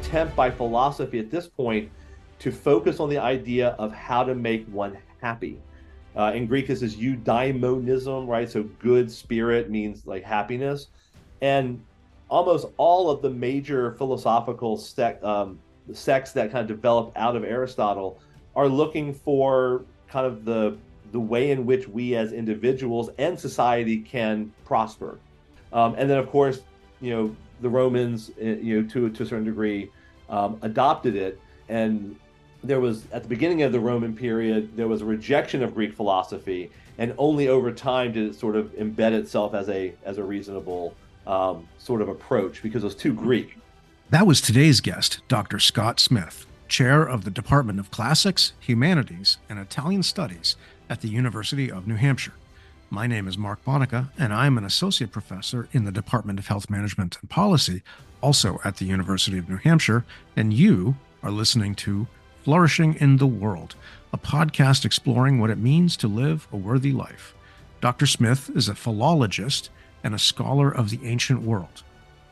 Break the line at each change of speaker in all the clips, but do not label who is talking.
attempt by philosophy at this point to focus on the idea of how to make one happy. Uh, in Greek, this is eudaimonism, right? So good spirit means like happiness. And almost all of the major philosophical um, sects that kind of developed out of Aristotle are looking for kind of the the way in which we as individuals and society can prosper. Um, and then, of course, you know, the Romans, eh, you know, to, to a certain degree, um, adopted it. And there was, at the beginning of the Roman period, there was a rejection of Greek philosophy. And only over time did it sort of embed itself as a, as a reasonable um, sort of approach because it was too Greek.
That was today's guest, Dr. Scott Smith, chair of the Department of Classics, Humanities, and Italian Studies at the University of New Hampshire. My name is Mark Bonica, and I'm an associate professor in the Department of Health Management and Policy, also at the University of New Hampshire, and you are listening to Flourishing in the World, a podcast exploring what it means to live a worthy life. Dr. Smith is a philologist and a scholar of the ancient world.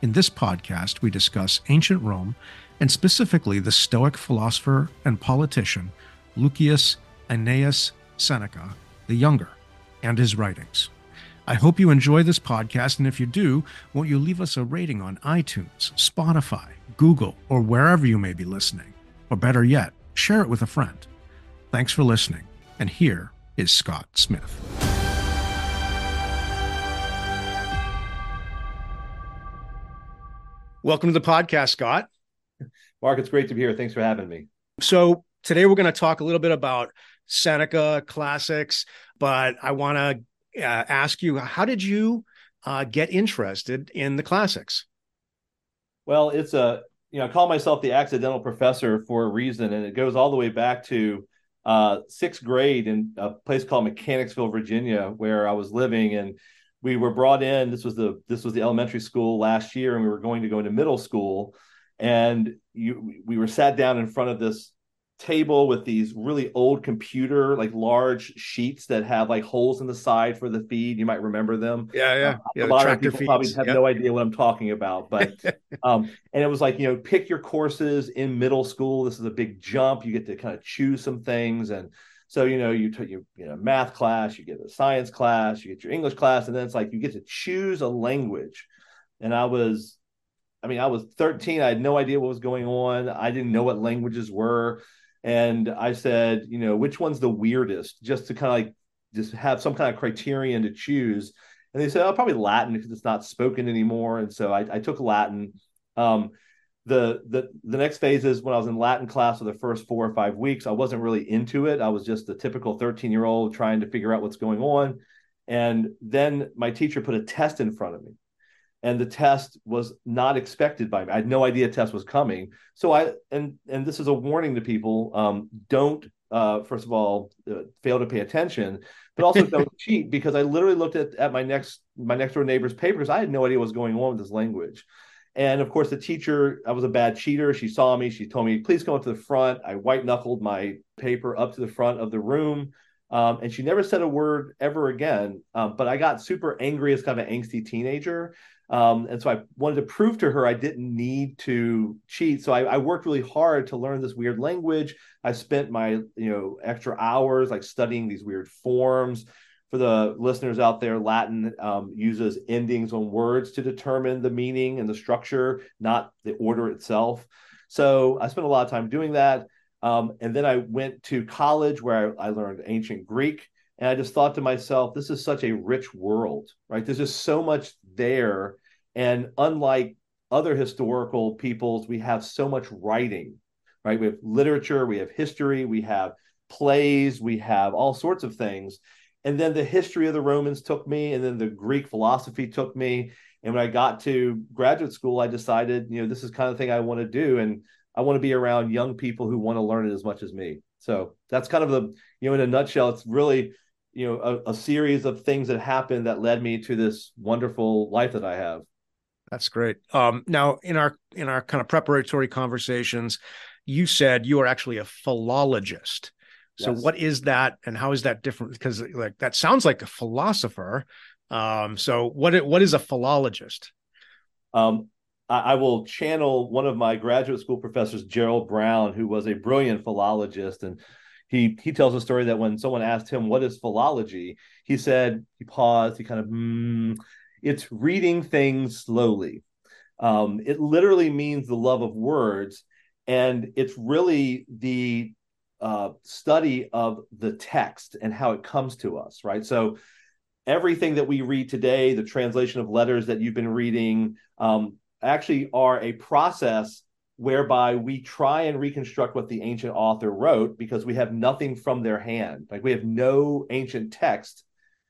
In this podcast, we discuss ancient Rome and specifically the Stoic philosopher and politician Lucius Annaeus Seneca the Younger and his writings. I hope you enjoy this podcast, and if you do, won't you leave us a rating on iTunes, Spotify, Google, or wherever you may be listening? Or better yet, share it with a friend. Thanks for listening, and here is Scott Smith. Welcome to the podcast, Scott.
Mark, it's great to be here. Thanks for having me.
So, today we're going to talk a little bit about Seneca classics, but I want to uh, ask you how did you uh, get interested in the classics?
Well, it's a you know I call myself the accidental professor for a reason, and it goes all the way back to uh, sixth grade in a place called Mechanicsville, Virginia, where I was living, and we were brought in. This was the this was the elementary school last year, and we were going to go into middle school, and you we were sat down in front of this table with these really old computer like large sheets that have like holes in the side for the feed you might remember them
yeah yeah, uh, yeah
a lot of people feeds. probably have yep. no idea what i'm talking about but um and it was like you know pick your courses in middle school this is a big jump you get to kind of choose some things and so you know you took your you know math class you get a science class you get your english class and then it's like you get to choose a language and i was I mean, I was 13. I had no idea what was going on. I didn't know what languages were and I said, you know, which one's the weirdest, just to kind of like just have some kind of criterion to choose. And they said, oh, probably Latin because it's not spoken anymore. And so I, I took Latin. Um, the the the next phase is when I was in Latin class for the first four or five weeks, I wasn't really into it. I was just a typical 13 year old trying to figure out what's going on. And then my teacher put a test in front of me and the test was not expected by me. I had no idea a test was coming. So I and and this is a warning to people: um, don't uh, first of all uh, fail to pay attention, but also don't cheat because I literally looked at, at my next my next door neighbor's papers. I had no idea what was going on with this language. And of course, the teacher, I was a bad cheater. She saw me. She told me, please come up to the front. I white knuckled my paper up to the front of the room. Um, and she never said a word ever again. Um, but I got super angry as kind of an angsty teenager. Um, and so I wanted to prove to her I didn't need to cheat. So I, I, worked really hard to learn this weird language. I spent my you know extra hours like studying these weird forms. For the listeners out there, Latin um, uses endings on words to determine the meaning and the structure, not the order itself. So I spent a lot of time doing that. Um, and then I went to college where I, I learned ancient Greek. And I just thought to myself, this is such a rich world, right? There's just so much there. And unlike other historical peoples, we have so much writing, right? We have literature, we have history, we have plays, we have all sorts of things. And then the history of the Romans took me, and then the Greek philosophy took me. And when I got to graduate school, I decided, you know, this is kind of thing I want to do. And I want to be around young people who want to learn it as much as me. So that's kind of the, you know, in a nutshell, it's really you know a, a, series of things that happened that led me to this wonderful life that I have.
That's great. Um, now, in our in our kind of preparatory conversations, you said you are actually a philologist. So, yes. what is that, and how is that different? Because like that sounds like a philosopher. Um, so, what what is a philologist?
Um, I, I, will channel one of my graduate school professors, Gerald Brown, who was a brilliant philologist, and he he tells a story that when someone asked him what is philology, he said he paused, he kind of mm, it's reading things slowly. Um, it literally means the love of words, and it's really the uh, study of the text and how it comes to us, right? So everything that we read today, the translation of letters that you've been reading, um, actually are a process whereby we try and reconstruct what the ancient author wrote because we have nothing from their hand. Like we have no ancient text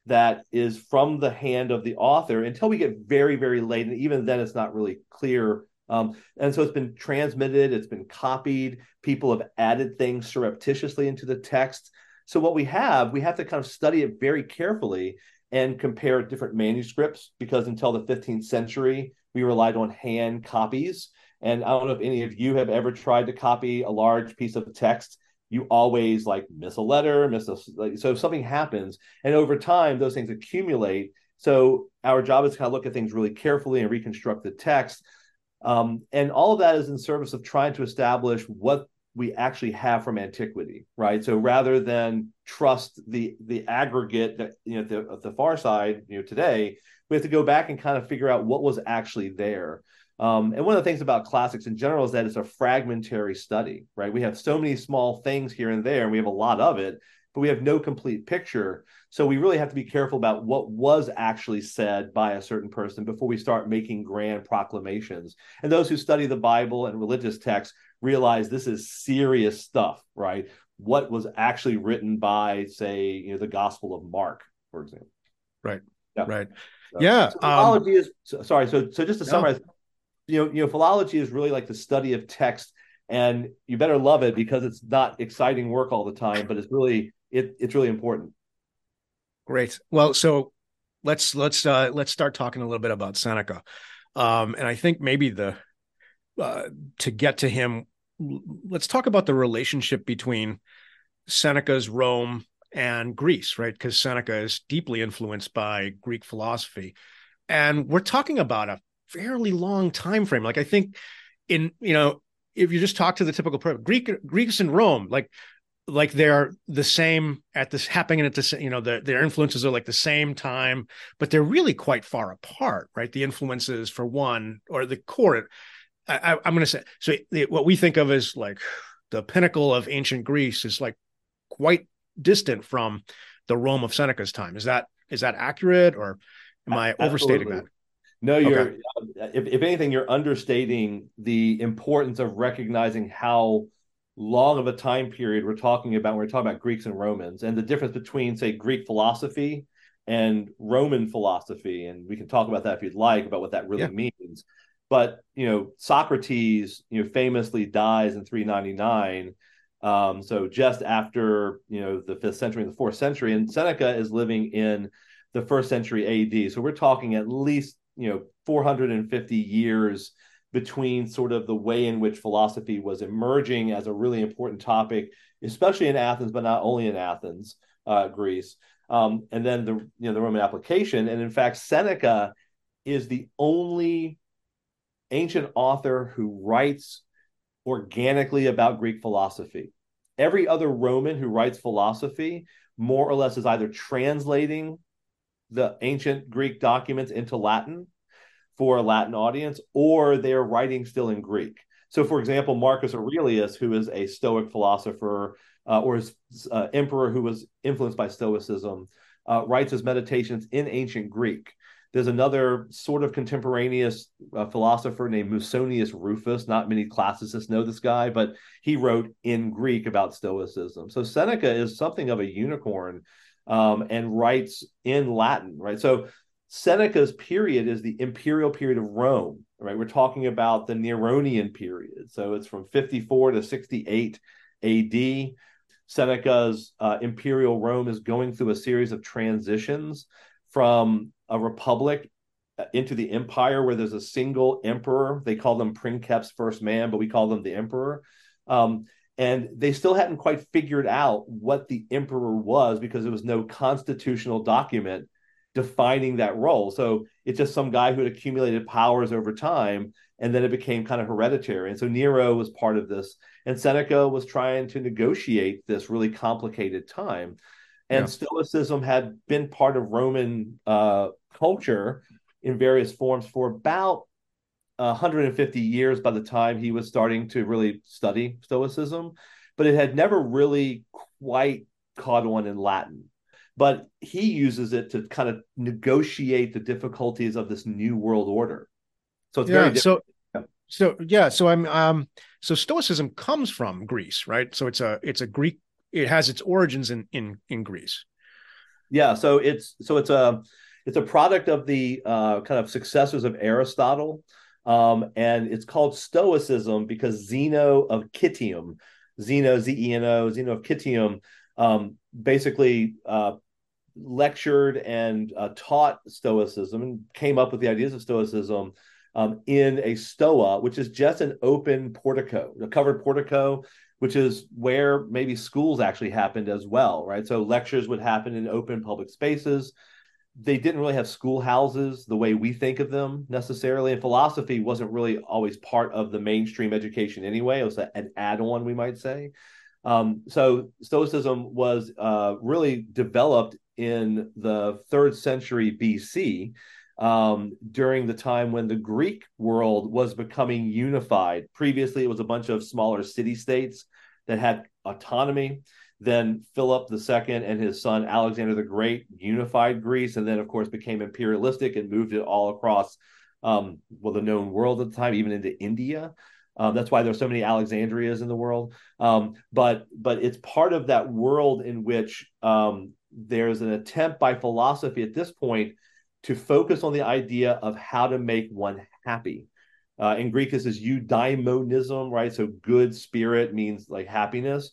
that is from the hand of the author until we get very, very late. And even then, it's not really clear. Um, and so it's been transmitted, it's been copied. People have added things surreptitiously into the text. So what we have, we have to kind of study it very carefully and compare different manuscripts because until the 15th century, we relied on hand copies. And I don't know if any of you have ever tried to copy a large piece of text. You always like miss a letter, miss a like, so if something happens, and over time those things accumulate. So our job is to kind of look at things really carefully and reconstruct the text. Um, and all of that is in service of trying to establish what we actually have from antiquity, right? So rather than trust the the aggregate that you know the, the far side, you know, today, we have to go back and kind of figure out what was actually there. Um, and one of the things about classics in general is that it's a fragmentary study, right? We have so many small things here and there, and we have a lot of it, but we have no complete picture. So we really have to be careful about what was actually said by a certain person before we start making grand proclamations. And those who study the Bible and religious texts realize this is serious stuff, right? What was actually written by, say, you know, the Gospel of Mark, for example.
Right. Yeah. Right. So, yeah.
So um, is so, sorry. So so just to no. summarize, you know, you know, philology is really like the study of text, and you better love it because it's not exciting work all the time, but it's really it it's really important.
Great. Well, so let's let's uh let's start talking a little bit about Seneca. Um, and I think maybe the uh, to get to him, let's talk about the relationship between Seneca's Rome and Greece, right? Because Seneca is deeply influenced by Greek philosophy, and we're talking about a fairly long time frame. Like I think in you know if you just talk to the typical person, Greek Greeks in Rome, like like they're the same at this happening at the you know the, their influences are like the same time but they're really quite far apart right the influences for one or the core I, am going to say so. what we think of as like the pinnacle of ancient Greece is like quite distant from the Rome of Seneca's time. Is that is that accurate, or am I Absolutely. overstating that?
No, you're. Okay. If, if anything, you're understating the importance of recognizing how long of a time period we're talking about. When we're talking about Greeks and Romans, and the difference between, say, Greek philosophy and Roman philosophy, and we can talk about that if you'd like about what that really yeah. means. But you know, Socrates, you know, famously dies in 399. Um, so just after you know the fifth century and the fourth century, and Seneca is living in the first century AD. So we're talking at least you know 450 years between sort of the way in which philosophy was emerging as a really important topic, especially in Athens, but not only in Athens, uh, Greece, um, and then the you know the Roman application. And in fact, Seneca is the only ancient author who writes organically about Greek philosophy. Every other Roman who writes philosophy more or less is either translating the ancient Greek documents into Latin for a Latin audience or they're writing still in Greek. So, for example, Marcus Aurelius, who is a Stoic philosopher uh, or uh, emperor who was influenced by Stoicism, uh, writes his meditations in ancient Greek. There's another sort of contemporaneous uh, philosopher named Musonius Rufus. Not many classicists know this guy, but he wrote in Greek about Stoicism. So Seneca is something of a unicorn um, and writes in Latin, right? So Seneca's period is the imperial period of Rome, right? We're talking about the Neronian period. So it's from 54 to 68 AD. Seneca's uh, imperial Rome is going through a series of transitions from a republic uh, into the empire where there's a single emperor. They call them princeps first man, but we call them the emperor. Um, and they still hadn't quite figured out what the emperor was because there was no constitutional document defining that role. So it's just some guy who had accumulated powers over time, and then it became kind of hereditary. And so Nero was part of this, and Seneca was trying to negotiate this really complicated time. And yeah. Stoicism had been part of Roman uh, culture in various forms for about 150 years by the time he was starting to really study Stoicism, but it had never really quite caught on in Latin. But he uses it to kind of negotiate the difficulties of this new world order. So it's
yeah,
very
different. So, so yeah, so I'm um so Stoicism comes from Greece, right? So it's a it's a Greek. It has its origins in in in Greece.
Yeah, so it's so it's a it's a product of the uh, kind of successors of Aristotle. Um, and it's called Stoicism because Zeno of Citium, Zeno, Z E N O, Zeno of Citium, um, basically uh, lectured and uh, taught Stoicism and came up with the ideas of Stoicism um, in a stoa, which is just an open portico, a covered portico, which is where maybe schools actually happened as well, right? So lectures would happen in open public spaces they didn't really have schoolhouses the way we think of them necessarily. And philosophy wasn't really always part of the mainstream education anyway. It was an add on, we might say. Um, so Stoicism was uh, really developed in the third century BC um, during the time when the Greek world was becoming unified. Previously, it was a bunch of smaller city states that had autonomy. Then Philip II and his son Alexander the Great unified Greece, and then, of course, became imperialistic and moved it all across, um, well, the known world at the time, even into India. Um, that's why there's so many Alexandrias in the world. Um, but but it's part of that world in which um, there's an attempt by philosophy at this point to focus on the idea of how to make one happy. Uh, in Greek, this is eudaimonism, right? So good spirit means like happiness.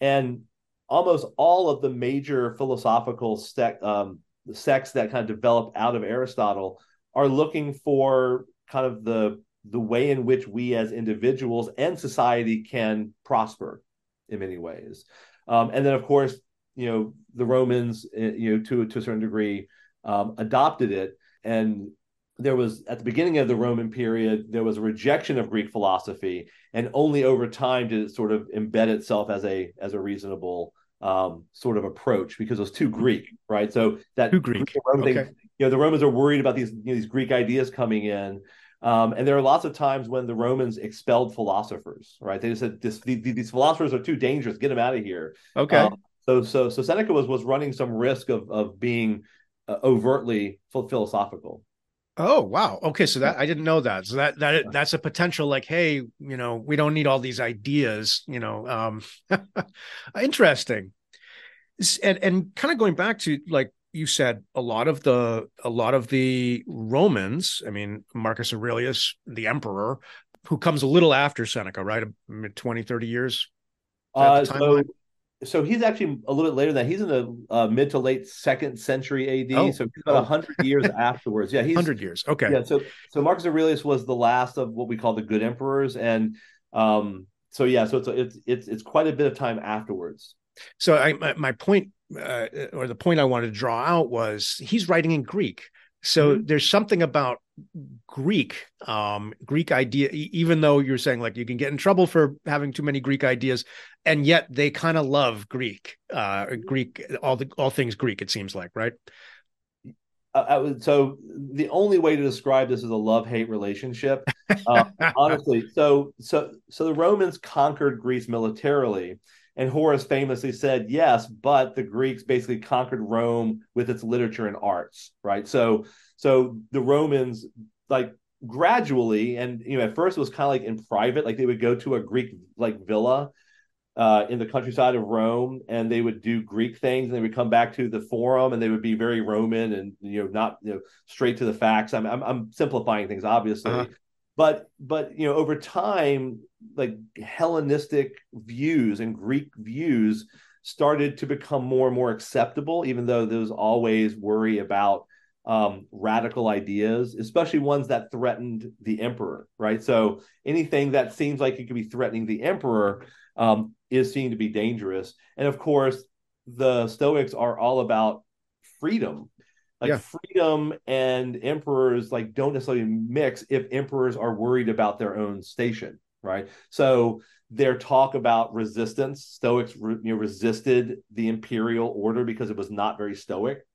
And almost all of the major philosophical sect, um, sects that kind of develop out of Aristotle are looking for kind of the the way in which we as individuals and society can prosper in many ways. Um, and then, of course, you know, the Romans, eh, you know, to to a certain degree, um, adopted it. And there was at the beginning of the Roman period, there was a rejection of Greek philosophy, and only over time did it sort of embed itself as a as a reasonable um, sort of approach because it was too Greek, right? So that
too Greek.
okay. Thing, you know, the Romans are worried about these you know, these Greek ideas coming in. Um, and there are lots of times when the Romans expelled philosophers, right? They just said this, these, these philosophers are too dangerous. Get them out of here.
Okay. Um,
so so so Seneca was was running some risk of of being uh, overtly philosophical.
Oh wow. Okay, so that I didn't know that. So that that that's a potential like hey, you know, we don't need all these ideas, you know. Um interesting. And and kind of going back to like you said a lot of the a lot of the Romans, I mean Marcus Aurelius, the emperor, who comes a little after Seneca, right? 20 30 years.
Uh, so so he's actually a little bit later than that. He's in the uh, mid to late second century AD. Oh, so he's about oh. hundred years afterwards. Yeah, he's
hundred years. Okay.
Yeah. So so Marcus Aurelius was the last of what we call the good emperors, and um, so yeah, so it's it's it's it's quite a bit of time afterwards.
So I my, my point uh, or the point I wanted to draw out was he's writing in Greek. So mm-hmm. there's something about Greek, um, Greek idea, even though you're saying like you can get in trouble for having too many Greek ideas, and yet they kind of love Greek, uh, Greek, all the all things Greek. It seems like, right?
I would, so the only way to describe this is a love hate relationship, uh, honestly. So so so the Romans conquered Greece militarily, and Horace famously said, "Yes, but the Greeks basically conquered Rome with its literature and arts." Right. So so the Romans like gradually, and you know, at first it was kind of like in private, like they would go to a Greek like villa uh, in the countryside of Rome, and they would do Greek things, and they would come back to the forum, and they would be very Roman and you know not you know straight to the facts. I'm I'm, I'm simplifying things, obviously, uh-huh. But but you know over time, like Hellenistic views and Greek views started to become more and more acceptable, even though there was always worry about um, radical ideas, especially ones that threatened the emperor, right? So anything that seems like it could be threatening the emperor um, is seen to be dangerous. And of course, the Stoics are all about freedom. Like
Yeah.
freedom and emperors like don't necessarily mix if emperors are worried about their own station, right? So their talk about resistance, Stoics you know, resisted the imperial order because it was not very stoic,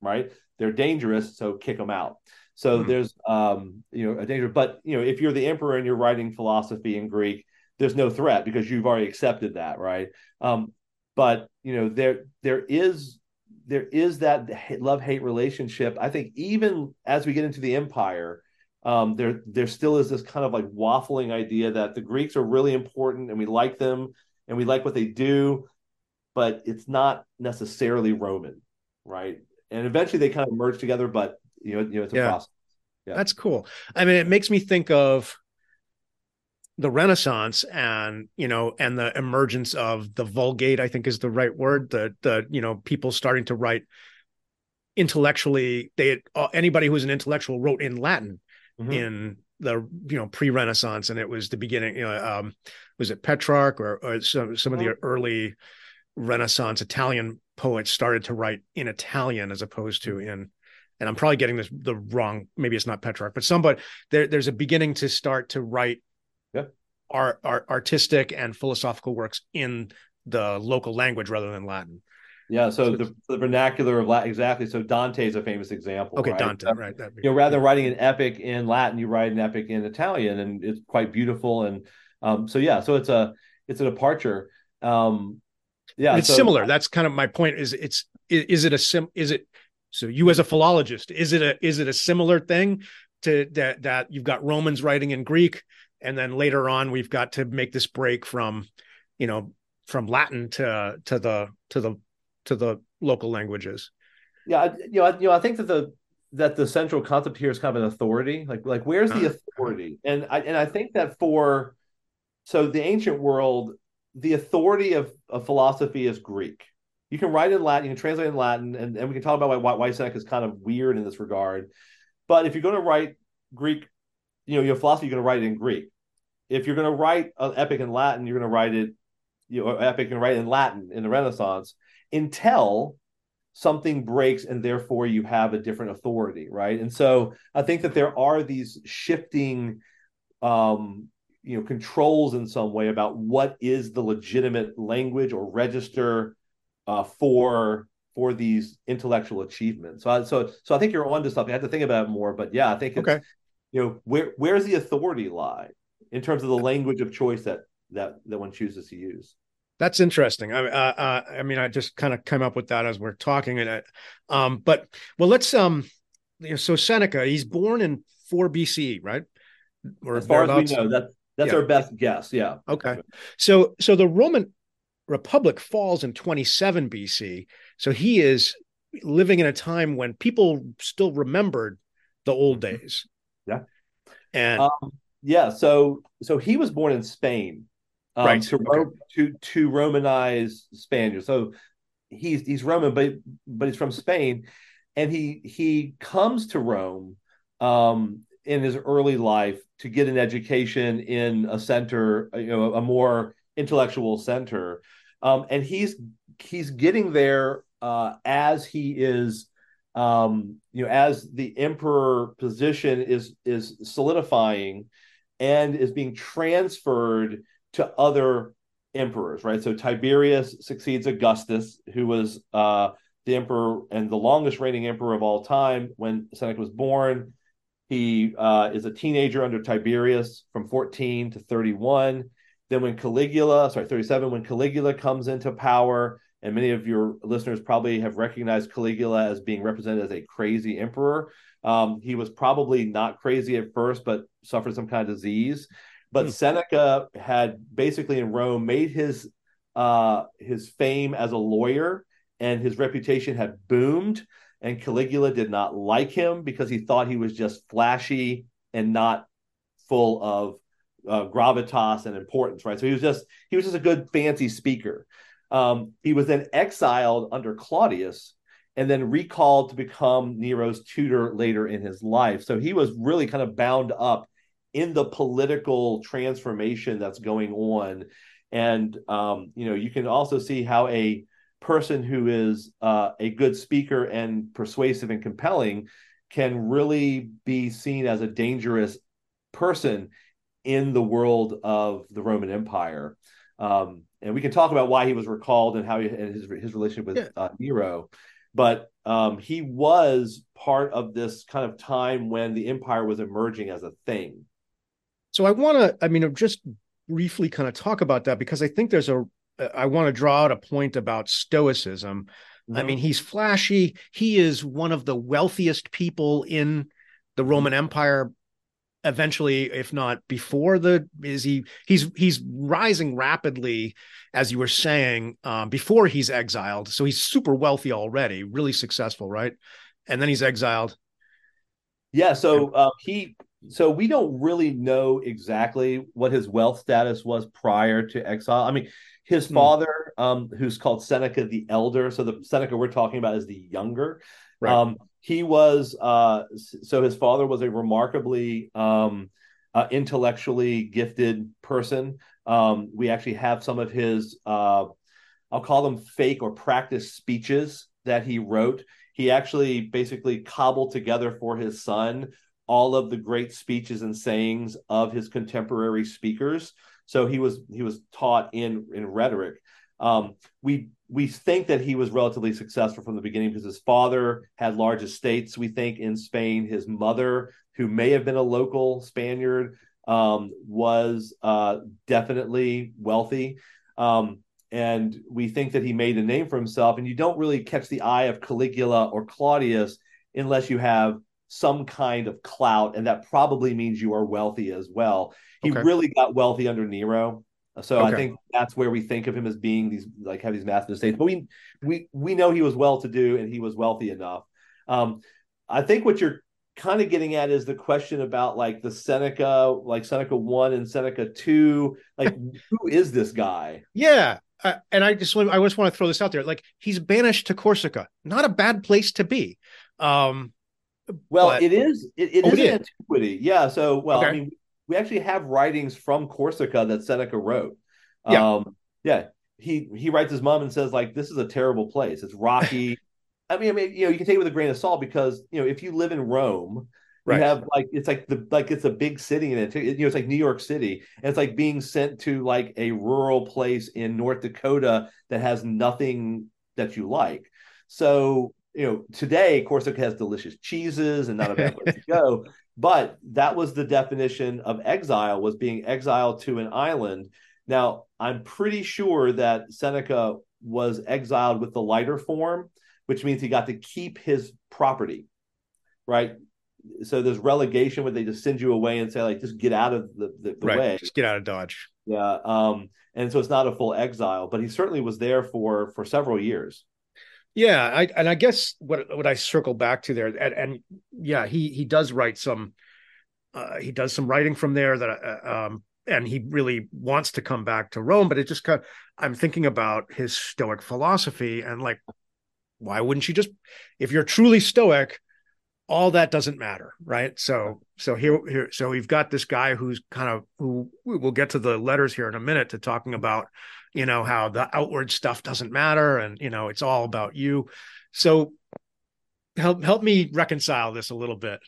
right? They're dangerous, so kick them out. So
Hmm.
there's um you know a danger, but you know if you're the emperor and you're writing philosophy in Greek, there's no threat because you've already accepted that, right? Um, but you know there there is there is that love hate relationship. I think even as we get into the empire, um, there there still is this kind of like waffling idea that the Greeks are really important and we like them and we like what they do, but it's not necessarily Roman, right? And eventually they kind of merge together, but you know, you know, it's a
Yeah.
process. Yeah.
That's cool. I mean, it makes me think of the Renaissance and you know, and the emergence of the Vulgate. I think is the right word. The the you know people starting to write intellectually. They uh, anybody who was an intellectual wrote in Latin
Mhm.
in the you know pre-Renaissance, and it was the beginning. You know, um, was it Petrarch or, or some some of the early Renaissance Italian poets started to write in Italian as opposed to in and I'm probably getting this the wrong. Maybe it's not Petrarch, but somebody there. There's a beginning to start to write. Art, art, artistic and philosophical works in the local language rather than Latin.
Yeah, so
So
the, the vernacular of Latin, exactly. So Dante is a famous example.
Okay,
right?
Dante, right? That,
you know rather than writing an epic in latin you write an epic in italian and it's quite beautiful and um so yeah so it's a it's a departure um yeah
it's
so-
similar. That's kind of my point. Is it's is, is it a sim? Is it so? You as a philologist, is it a is it a similar thing to that that you've got Romans writing in Greek, and then later on we've got to make this break from, you know, from Latin to to the to the to the local languages.
yeah I- you know I, you know i think that the that the central concept here is kind of an authority like like where's the
Uh-huh.
authority and i and i think that for so the ancient world the authority of, of philosophy is greek you can write in latin you can translate in latin and, and we can talk about why, why seneca is kind of weird in this regard but if you're going to write greek you know your philosophy you're going to write it in greek. If you're going to write an epic in latin you're going to write it you know epic and write in latin in the renaissance until something breaks and therefore you have a different authority right? And so i think that there are these shifting um you know controls in some way about what is the legitimate language or register uh for for these intellectual achievements. So I, so so i think you're onto something. I have to think about it more but yeah i think
Okay.
You know where where's the authority lie in terms of the language of choice that that that one chooses to use
That's interesting. I, uh, uh, I mean, I just kind of came up with that as we're talking, and uh, um, but well, let's um, you know, so Seneca, he's born in four BC, right? Or
as far as we know that that's
Yeah.
our best guess yeah
Okay. So so the Roman Republic falls in 27 BC. So he is living in a time when people still remembered the old
Mhm.
days.
Yeah.
And
Um, yeah, so so he was born in Spain, um,
Right,
To
okay.
To to Romanize Spaniards. So he's he's Roman, but but he's from Spain, and he he comes to Rome um, in his early life to get an education in a center, you know, a more intellectual center, um, and he's he's getting there uh, as he is um, you know, as the emperor position is is solidifying and is being transferred to other emperors, right? So Tiberius succeeds Augustus, who was uh, the emperor and the longest reigning emperor of all time when Seneca was born. He uh, is a teenager under Tiberius from 14 to 31. Then, when Caligula, sorry, 37, when Caligula comes into power, and many of your listeners probably have recognized Caligula as being represented as a crazy emperor. Um, he was probably not crazy at first, but suffered some kind of disease. But
Hmm.
Seneca had basically in Rome made his uh, his fame as a lawyer, and his reputation had boomed. And Caligula did not like him because he thought he was just flashy and not full of uh, gravitas and importance, right? So he was just he was just a good fancy speaker. Um, he was then exiled under Claudius and then recalled to become Nero's tutor later in his life. So he was really kind of bound up in the political transformation that's going on. And um, you know, you can also see how a person who is uh, a good speaker and persuasive and compelling can really be seen as a dangerous person in the world of the Roman Empire. Um, and we can talk about why he was recalled and how he and his his relationship with yeah. uh, Nero. But um, he was part of this kind of time when the empire was emerging as a thing.
So I want to, I mean, just briefly kind of talk about that because I think there's a, I want to draw out a point about Stoicism. Mm-hmm. I mean, he's flashy. He is one of the wealthiest people in the Roman Empire eventually if not before the is he he's he's rising rapidly as you were saying um, before he's exiled. So he's super wealthy already really successful right? And then he's exiled.
Yeah so uh, he so we don't really know exactly what his wealth status was prior to exile. I mean his hmm. father um, who's called seneca the elder so the seneca we're talking about is the younger right. um, he was uh, so his father was a remarkably um, uh, intellectually gifted person. Um, we actually have some of his uh, I'll call them fake or practice speeches that he wrote. He actually basically cobbled together for his son all of the great speeches and sayings of his contemporary speakers. So he was he was taught in in rhetoric. Um, we we think that he was relatively successful from the beginning because his father had large estates. We think in Spain, his mother, who may have been a local Spaniard, um, was uh, definitely wealthy. Um, and we think that he made a name for himself. And you don't really catch the eye of Caligula or Claudius unless you have some kind of clout, and that probably means you are wealthy as well. He okay. really got wealthy under Nero. So okay. I think that's where we think of him as being these like have these massive estates. But we we we know he was well to do and he was wealthy enough. Um, I think what you're kind of getting at is the question about like the Seneca, like Seneca one and Seneca two. Like, who is this guy?
Yeah, uh, and I just I just want to throw this out there. Like, he's banished to Corsica. Not a bad place to be. Um,
well, but... it is. It, it oh, is it antiquity. Yeah. So, well, okay. I mean, we actually have writings from Corsica that Seneca wrote. Yeah. Um, yeah. He he writes his mom and says like this is a terrible place. It's rocky. I mean, I mean, you know, you can take it with a grain of salt because you know if you live in Rome, right. you have like it's like the like it's a big city and it you know it's like New York City and it's like being sent to like a rural place in North Dakota that has nothing that you like. So you know today Corsica has delicious cheeses and not a bad place to go. But that was the definition of exile was being exiled to an island. Now, I'm pretty sure that Seneca was exiled with the lighter form, which means he got to keep his property, right? So there's relegation where they just send you away and say, like, just get out of the, the, the
right.
way.
Just get out of Dodge.
Yeah. Um, and so it's not a full exile, but he certainly was there for for several years.
Yeah, I, and I guess what what I circle back to there, and, and yeah, he he does write some, uh, he does some writing from there that, uh, um, and he really wants to come back to Rome, but it just kind of, I'm thinking about his Stoic philosophy and like, why wouldn't you just, if you're truly Stoic, all that doesn't matter, right? So so here here so we've got this guy who's kind of who we'll get to the letters here in a minute to talking about you know how the outward stuff doesn't matter and you know it's all about you. So help help me reconcile this a little bit.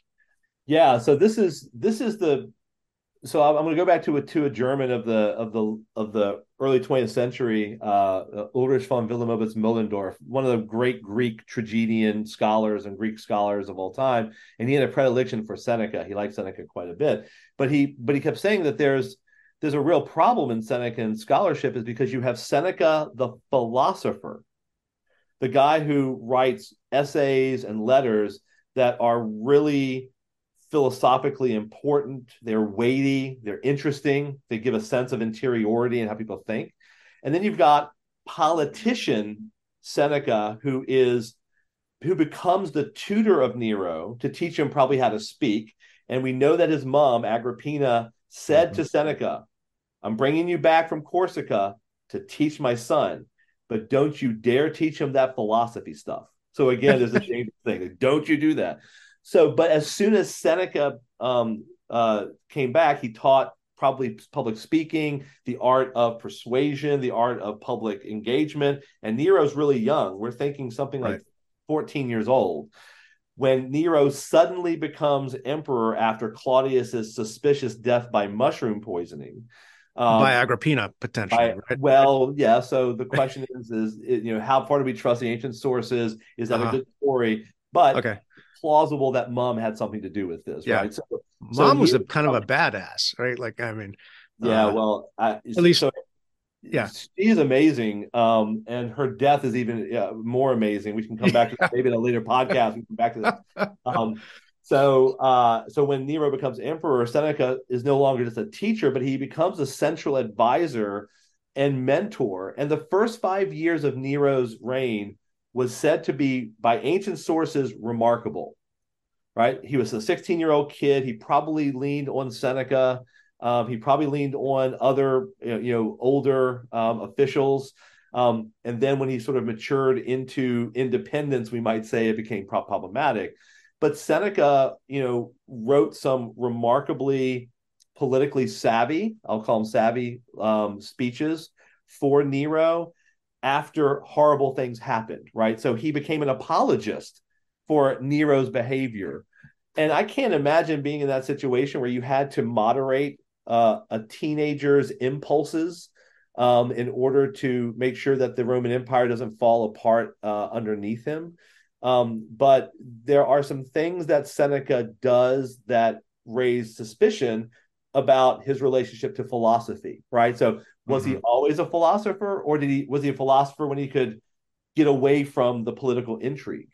Yeah so this is this is the so i'm, going to go back to a to a german of the of the of the early 20th century uh, ulrich von wilamowitz moellendorff one of the great greek tragedian scholars and greek scholars of all time. And he had a predilection for seneca. He liked seneca quite a bit. But he but he kept saying that there's there's a real problem in Senecan scholarship is because you have Seneca the philosopher, the guy who writes essays and letters that are really philosophically important, they're weighty, they're interesting, they give a sense of interiority and how people think. And then you've got politician Seneca who is who becomes the tutor of Nero to teach him probably how to speak. And we know that his mom, Agrippina, said to mm-hmm. Seneca, I'm bringing you back from Corsica to teach my son, but don't you dare teach him that philosophy stuff. So again, there's a dangerous thing. Don't you do that. So, but as soon as Seneca um, uh, came back, he taught probably public speaking, the art of persuasion, the art of public engagement. And Nero's really young. We're thinking something right. like 14 years old. When Nero suddenly becomes emperor after Claudius's suspicious death by mushroom poisoning,
um, by Agrippina potentially. By,
right? Well, yeah. So the question is, is you know, how far do we trust the ancient sources? Is that uh-huh. a good story? But
okay.
plausible that mom had something to do with this,
yeah.
right?
So, mom so was a kind of a badass, right? Like, I mean,
yeah. Uh, well, I,
at least. So,
yeah, she's amazing, um, and her death is even yeah, more amazing. We can come back to maybe in a later podcast. We can come back to that. Um, so, uh, so when Nero becomes emperor, Seneca is no longer just a teacher, but he becomes a central advisor and mentor. And the first five years of Nero's reign was said to be, by ancient sources, remarkable. Right? He was a 16 year old kid. He probably leaned on Seneca. Um, he probably leaned on other, you know, older um, officials. Um, and then when he sort of matured into independence, we might say it became problematic. But Seneca, you know, wrote some remarkably politically savvy, I'll call them savvy um, speeches for Nero after horrible things happened, right? So he became an apologist for Nero's behavior. And I can't imagine being in that situation where you had to moderate uh, a teenager's impulses um, in order to make sure that the Roman Empire doesn't fall apart uh, underneath him. Um, but there are some things that Seneca does that raise suspicion about his relationship to philosophy, right? So was mm-hmm. he always a philosopher or did he was he a philosopher when he could get away from the political intrigue?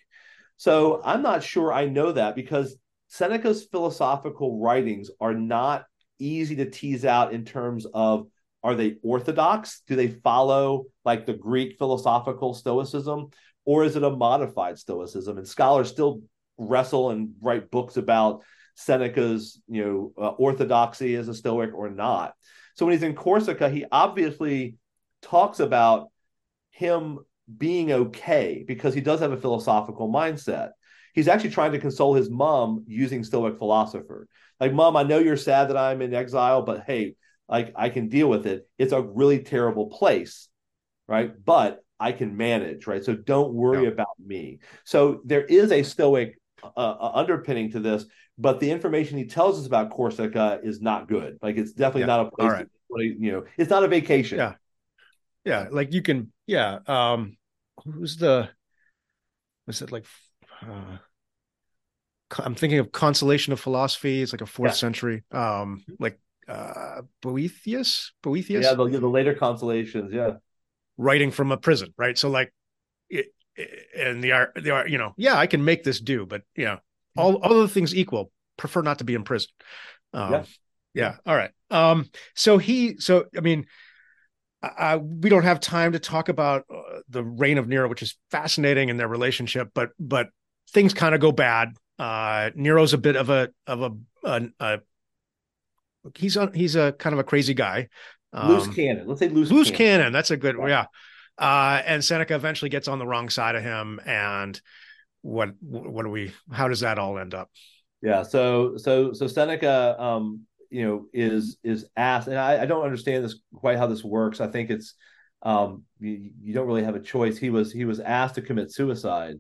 So I'm not sure I know that because Seneca's philosophical writings are not easy to tease out in terms of are they orthodox? Do they follow like the Greek philosophical stoicism? Or is it a modified stoicism? And scholars still wrestle and write books about Seneca's, you know, uh, orthodoxy as a Stoic or not. So when he's in Corsica, he obviously talks about him being okay because he does have a philosophical mindset. He's actually trying to console his mom using Stoic philosopher. Like, mom, I know you're sad that I'm in exile, but hey, like I can deal with it. It's a really terrible place, right? But I can manage, right? So don't worry yeah. about me. So there is a stoic uh, uh, underpinning to this, but the information he tells us about Corsica is not good. Like it's definitely yeah. not a place. Right. you know, it's not a vacation.
Yeah, yeah. Like you can, yeah. Um, who's the? Was it like? Uh, I'm thinking of Consolation of Philosophy. It's like a fourth yeah. century. Um, like uh Boethius. Boethius.
Yeah, the, the later consolations. Yeah
writing from a prison, right? So like, it, and the art, the art, you know, yeah, I can make this do, but you know, all all the things equal, prefer not to be in prison. Um, yeah. yeah. All right. Um. So he. So I mean. I, we don't have time to talk about uh, the reign of Nero, which is fascinating in their relationship, but but things kind of go bad. Uh, Nero's a bit of a of a, a, a he's a he's a kind of a crazy guy.
Um, loose cannon. Let's say loose.
Loose cannon. cannon. That's a good. Yeah. Uh, and Seneca eventually gets on the wrong side of him, and what what do we? How does that all end up?
Yeah. So so so Seneca, um, you know, is is asked, and I, I don't understand this quite how this works. I think it's um, you, you don't really have a choice. He was he was asked to commit suicide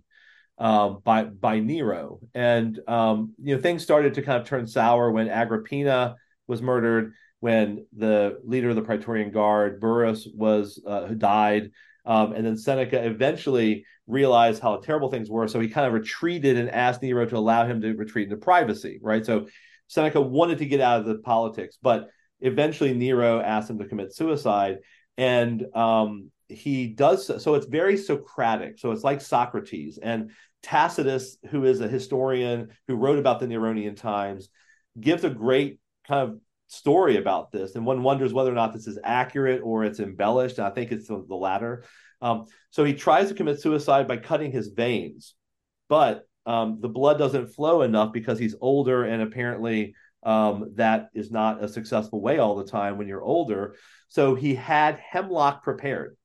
um, by by Nero, and um, you know things started to kind of turn sour when Agrippina was murdered when the leader of the Praetorian Guard, Burrus, was uh, who died. Um, and then Seneca eventually realized how terrible things were. So he kind of retreated and asked Nero to allow him to retreat into privacy, right? So Seneca wanted to get out of the politics, but eventually Nero asked him to commit suicide. And um, he does so. so it's very Socratic. So it's like Socrates. And Tacitus, who is a historian who wrote about the Neronian times, gives a great kind of story about this, and one wonders whether or not this is accurate or it's embellished. And I think it's the, latter. Um, so he tries to commit suicide by cutting his veins, but um, the blood doesn't flow enough because he's older, and apparently um, that is not a successful way all the time when you're older. So he had hemlock prepared,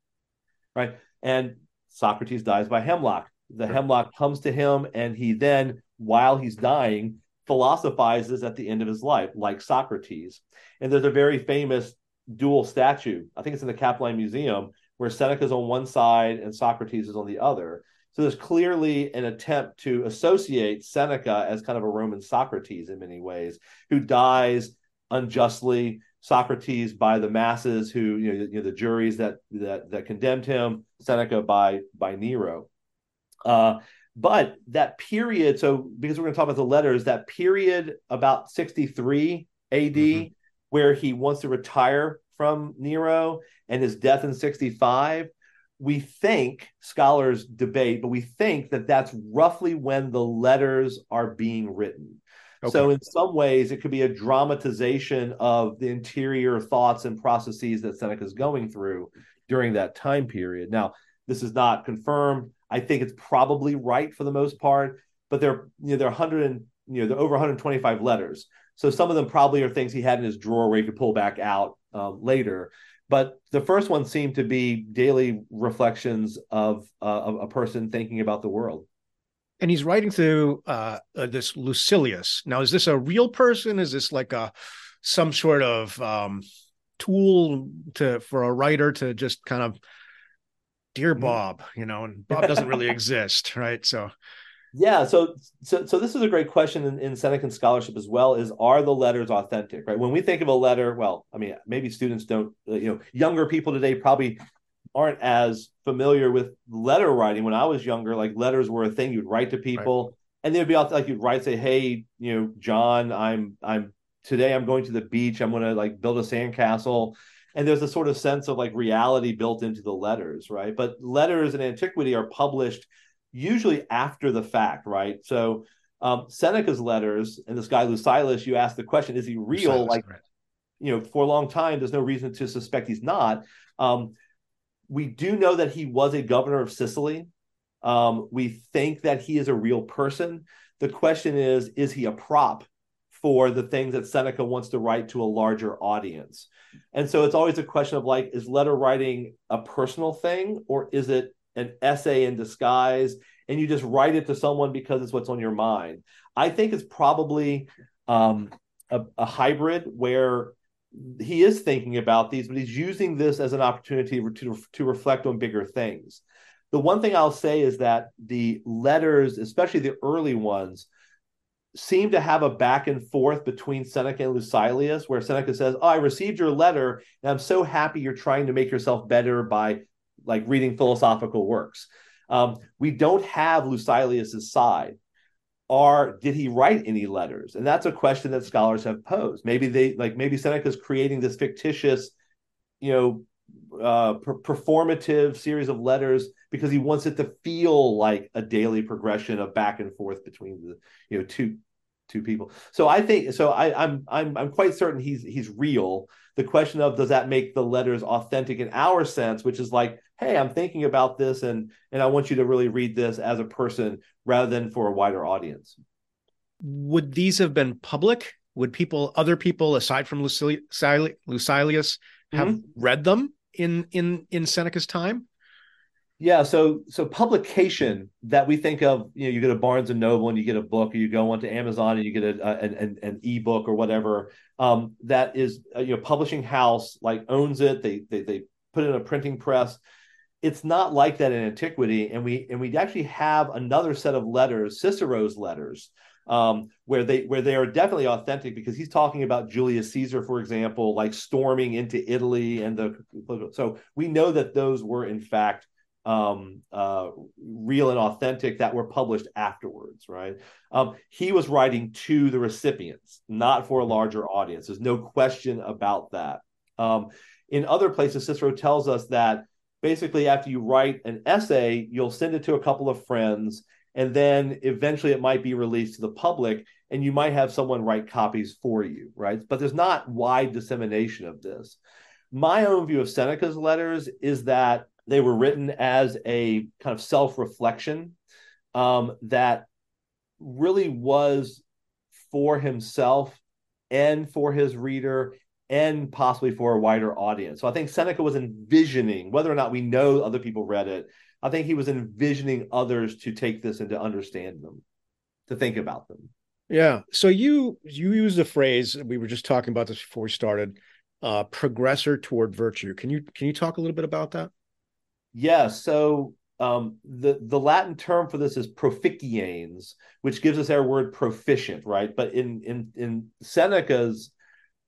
right? And Socrates dies by hemlock. The hemlock comes to him, and he then, while he's dying, philosophizes at the end of his life, like Socrates. And there's a very famous dual statue. I think it's in the Capitoline Museum where Seneca's on one side and Socrates is on the other. So there's clearly an attempt to associate Seneca as kind of a Roman Socrates in many ways, who dies unjustly. Socrates by the masses, who you know, you know the juries that that that condemned him. Seneca by by Nero. Uh, but that period, so because we're going to talk about the letters, that period about 63 AD, mm-hmm. where he wants to retire from Nero and his death in 65, we think scholars debate, but we think that that's roughly when the letters are being written. Okay. So, in some ways, it could be a dramatization of the interior thoughts and processes that Seneca is going through during that time period. Now, this is not confirmed. I think it's probably right for the most part, but there, you know, there are 100 and you know, they're over 125 letters. So some of them probably are things he had in his drawer where he could pull back out um, later. But the first one seemed to be daily reflections of, uh, of a person thinking about the world.
And he's writing to uh, uh, this Lucilius. Now, is this a real person? Is this like a some sort of um, tool to for a writer to just kind of dear mm-hmm. Bob, you know, and Bob doesn't really exist, right? So
yeah, so so so this is a great question in, in Senecan scholarship as well. Is are the letters authentic? Right? When we think of a letter, well, I mean, maybe students don't, uh, you know, younger people today probably aren't as familiar with letter writing. When I was younger, like letters were a thing you'd write to people, right. and they'd be out like you'd write, say, "Hey, you know, John, I'm I'm today I'm going to the beach. I'm going to like build a sandcastle." And there's a sort of sense of like reality built into the letters, right? But letters in antiquity are published usually after the fact, right? So um, Seneca's letters and this guy Lucilius, you ask the question, is he real? Lucilius, like, right. you know, for a long time, there's no reason to suspect he's not. Um, we do know that he was a governor of Sicily. Um, we think that he is a real person. The question is, is he a prop for the things that Seneca wants to write to a larger audience? And so it's always a question of like, is letter writing a personal thing or is it an essay in disguise and you just write it to someone because it's what's on your mind. I think it's probably um, a, a, hybrid where he is thinking about these, but he's using this as an opportunity to, to reflect on bigger things. The one thing I'll say is that the letters, especially the early ones, seem to have a back and forth between Seneca and Lucilius, where Seneca says, Oh, I received your letter, and I'm so happy you're trying to make yourself better by like reading philosophical works. Um, we don't have Lucilius's side. Or did he write any letters? And that's a question that scholars have posed. Maybe they like maybe Seneca's creating this fictitious, you know, uh, per- performative series of letters because he wants it to feel like a daily progression of back and forth between the you know two two people. So I think so. I, I'm I'm I'm quite certain he's he's real. The question of does that make the letters authentic in our sense, which is like, hey, I'm thinking about this, and and I want you to really read this as a person rather than for a wider audience.
Would these have been public? Would people, other people aside from Lucilius, Lucilius have mm-hmm. read them in in in Seneca's time?
Yeah, so so publication that we think of, you know, you get a Barnes and Noble and you get a book, or you go onto Amazon and you get a, a an, an ebook or whatever. Um, that is, a, uh, you know, publishing house like owns it. They they they put it in a printing press. It's not like that in antiquity, and we and we actually have another set of letters, Cicero's letters, um, where they where they are definitely authentic because he's talking about Julius Caesar, for example, like storming into Italy and the so we know that those were in fact um, uh, real and authentic that were published afterwards, right? Um, he was writing to the recipients, not for a larger audience. There's no question about that. Um, in other places, Cicero tells us that basically after you write an essay, you'll send it to a couple of friends, and then eventually it might be released to the public, and you might have someone write copies for you, right? But there's not wide dissemination of this. My own view of Seneca's letters is that they were written as a kind of self reflection um, that really was for himself and for his reader and possibly for a wider audience. So I think Seneca was envisioning, whether or not we know other people read it, I think he was envisioning others to take this and to understand them, to think about them.
Yeah. So you you use the phrase we were just talking about this before we started, uh, progressor toward virtue. Can you can you talk a little bit about that?
Yeah. So um, the the Latin term for this is proficiens, which gives us our word proficient, right? But in in in Seneca's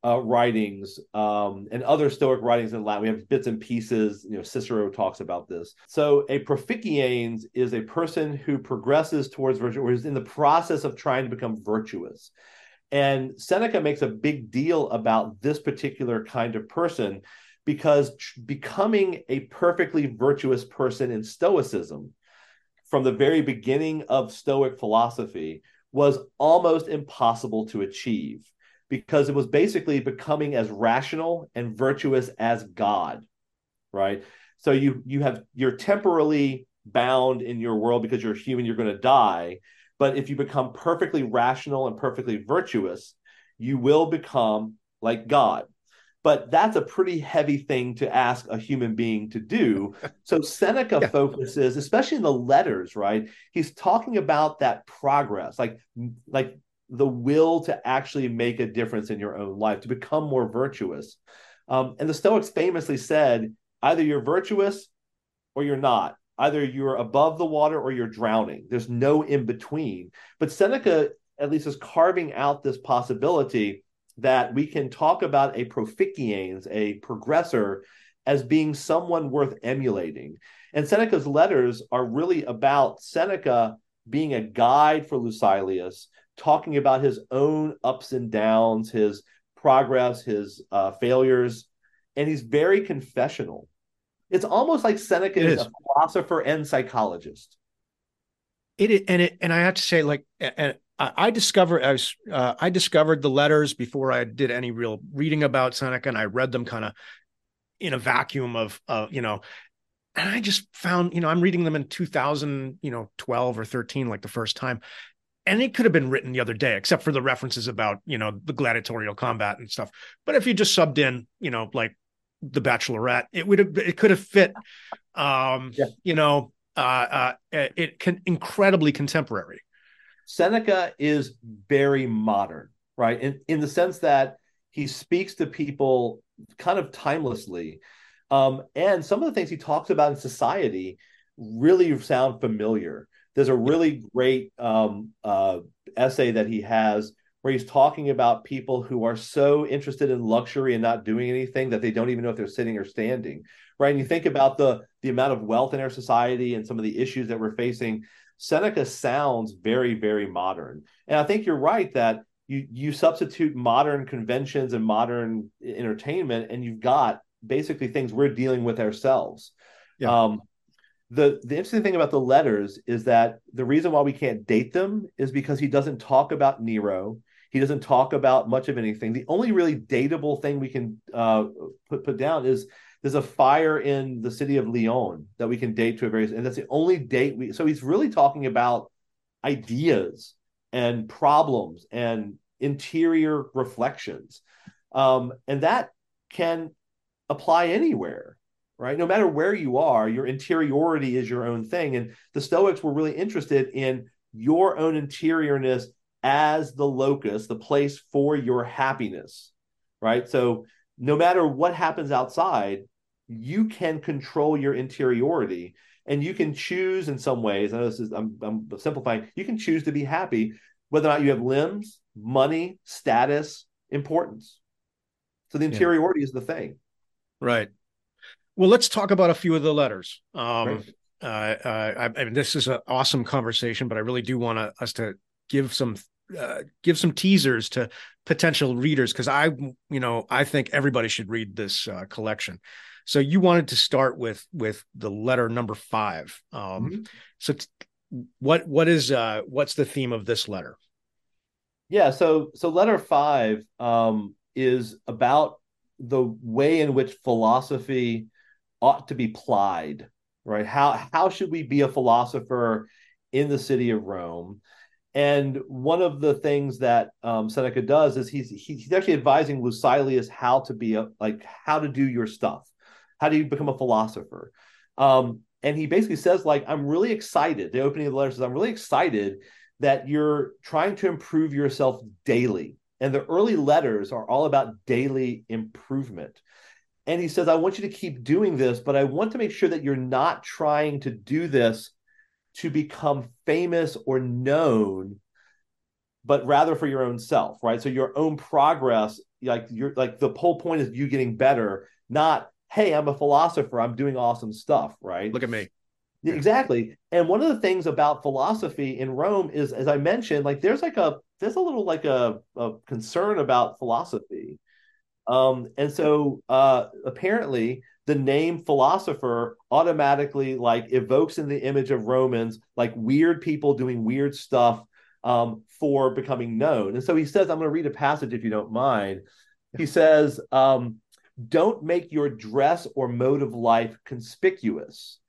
uh, writings um, and other Stoic writings in Latin. We have bits and pieces. You know, Cicero talks about this. So a proficiens is a person who progresses towards virtue, or is in the process of trying to become virtuous. And Seneca makes a big deal about this particular kind of person because becoming a perfectly virtuous person in Stoicism from the very beginning of Stoic philosophy was almost impossible to achieve because it was basically becoming as rational and virtuous as God, right? So you you have you're temporarily bound in your world because you're human, you're going to die. But if you become perfectly rational and perfectly virtuous, you will become like God. But that's a pretty heavy thing to ask a human being to do. So Seneca yeah. focuses, especially in the letters, right? He's talking about that progress, like like the will to actually make a difference in your own life, to become more virtuous. Um, and the Stoics famously said, either you're virtuous or you're not. Either you're above the water or you're drowning. There's no in between. But Seneca, at least, is carving out this possibility that we can talk about a proficiens, a progressor, as being someone worth emulating. And Seneca's letters are really about Seneca being a guide for Lucilius talking about his own ups and downs, his progress, his uh, failures, and he's very confessional. It's almost like Seneca is, is, a philosopher and psychologist.
It and it and I have to say, like, and I discovered I was uh, I discovered the letters before I did any real reading about Seneca, and I read them kind of in a vacuum of, uh, you know, and I just found, you know, I'm reading them in 2000, you know, 12 or 13, like the first time, and it could have been written the other day, except for the references about you know the gladiatorial combat and stuff. But if you just subbed in, you know, like the Bachelorette, it would have it could have fit. Um, yeah. you know, uh, uh, it can incredibly contemporary.
Seneca is very modern, right? In in the sense that he speaks to people kind of timelessly. Um, and some of the things he talks about in society really sound familiar. There's a really great um, uh, essay that he has where he's talking about people who are so interested in luxury and not doing anything that they don't even know if they're sitting or standing. Right. And you think about the the amount of wealth in our society and some of the issues that we're facing. Seneca sounds very, very modern. And I think you're right that you you substitute modern conventions and modern entertainment, and you've got basically things we're dealing with ourselves. Yeah. Um, the the interesting thing about the letters is that the reason why we can't date them is because he doesn't talk about Nero. He doesn't talk about much of anything. The only really dateable thing we can uh, put put down is there's a fire in the city of Lyon that we can date to a very, and that's the only date we. So he's really talking about ideas and problems and interior reflections, um, and that can apply anywhere right? No matter where you are, your interiority is your own thing. And the Stoics were really interested in your own interiorness as the locus, the place for your happiness, right? So no matter what happens outside, you can control your interiority and you can choose in some ways. I know this is, I'm, I'm simplifying, you can choose to be happy whether or not you have limbs, money, status, importance. So the interiority yeah. is the thing.
Right. Well, let's talk about a few of the letters. Um, uh, uh, I, I, mean, this is an awesome conversation, but I really do want to, us to give some uh, give some teasers to potential readers because I, you know, I think everybody should read this uh, collection. So you wanted to start with with the letter number five. Um, mm-hmm. So, t- what what is uh, what's the theme of this letter?
Yeah, so so letter five um, is about the way in which philosophy ought to be plied, right? How how should we be a philosopher in the city of Rome? And one of the things that um, Seneca does is he's he's actually advising Lucilius how to be a like how to do your stuff, how do you become a philosopher? Um, and he basically says like I'm really excited. The opening of the letter says I'm really excited that you're trying to improve yourself daily. And the early letters are all about daily improvement. And he says, I want you to keep doing this, but I want to make sure that you're not trying to do this to become famous or known, but rather for your own self, right? So your own progress, like you're like the whole point is you getting better, not, hey, I'm a philosopher, I'm doing awesome stuff, right?
Look at me.
Exactly. And one of the things about philosophy in Rome is, as I mentioned, like there's like a there's a little like a, a concern about philosophy. Um, and so uh, apparently the name philosopher automatically like evokes in the image of Romans like weird people doing weird stuff um, for becoming known. And so he says, I'm going to read a passage if you don't mind. He says, um, Don't make your dress or mode of life conspicuous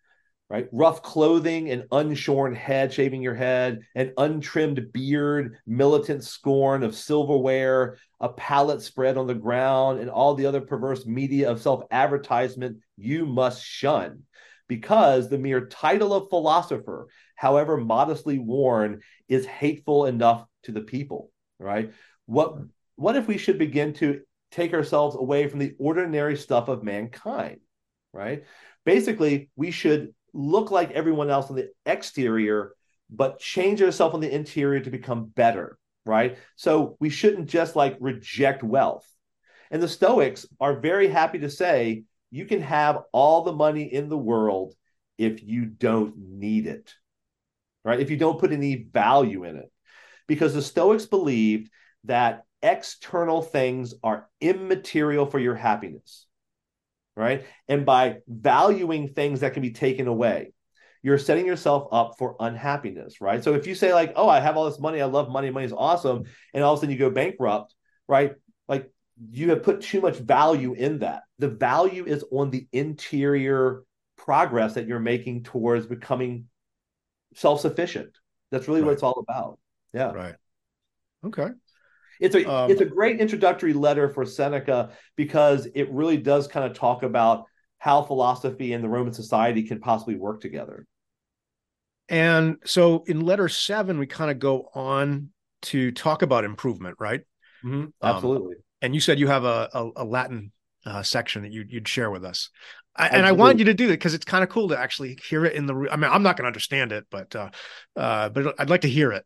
right? Rough clothing, an unshorn head, shaving your head, an untrimmed beard, militant scorn of silverware, a pallet spread on the ground, and all the other perverse media of self advertisement you must shun. Because the mere title of philosopher, however modestly worn, is hateful enough to the people, right? What, what if we should begin to take ourselves away from the ordinary stuff of mankind, right? Basically, we should look like everyone else on the exterior, but change yourself on the interior to become better, right? So we shouldn't just like reject wealth. And the Stoics are very happy to say you can have all the money in the world if you don't need it, right? If you don't put any value in it. Because the Stoics believed that external things are immaterial for your happiness right? And by valuing things that can be taken away, you're setting yourself up for unhappiness, right? So if you say like, "Oh, I have all this money, I love money, money's awesome," and all of a sudden you go bankrupt, right? Like you have put too much value in that. The value is on the interior progress that you're making towards becoming self-sufficient. That's really right. what it's all about. Yeah.
Right. Okay.
It's a um, it's a great introductory letter for Seneca because it really does kind of talk about how philosophy and the Roman society can possibly work together.
And so in letter seven, we kind of go on to talk about improvement, right?
Mm-hmm. Absolutely. Um,
and you said you have a, a, a Latin uh, section that you, would share with us. I, and I wanted you to do that because it's kind of cool to actually hear it in the. I mean, I'm not going to understand it, but uh, uh, but I'd like to hear it.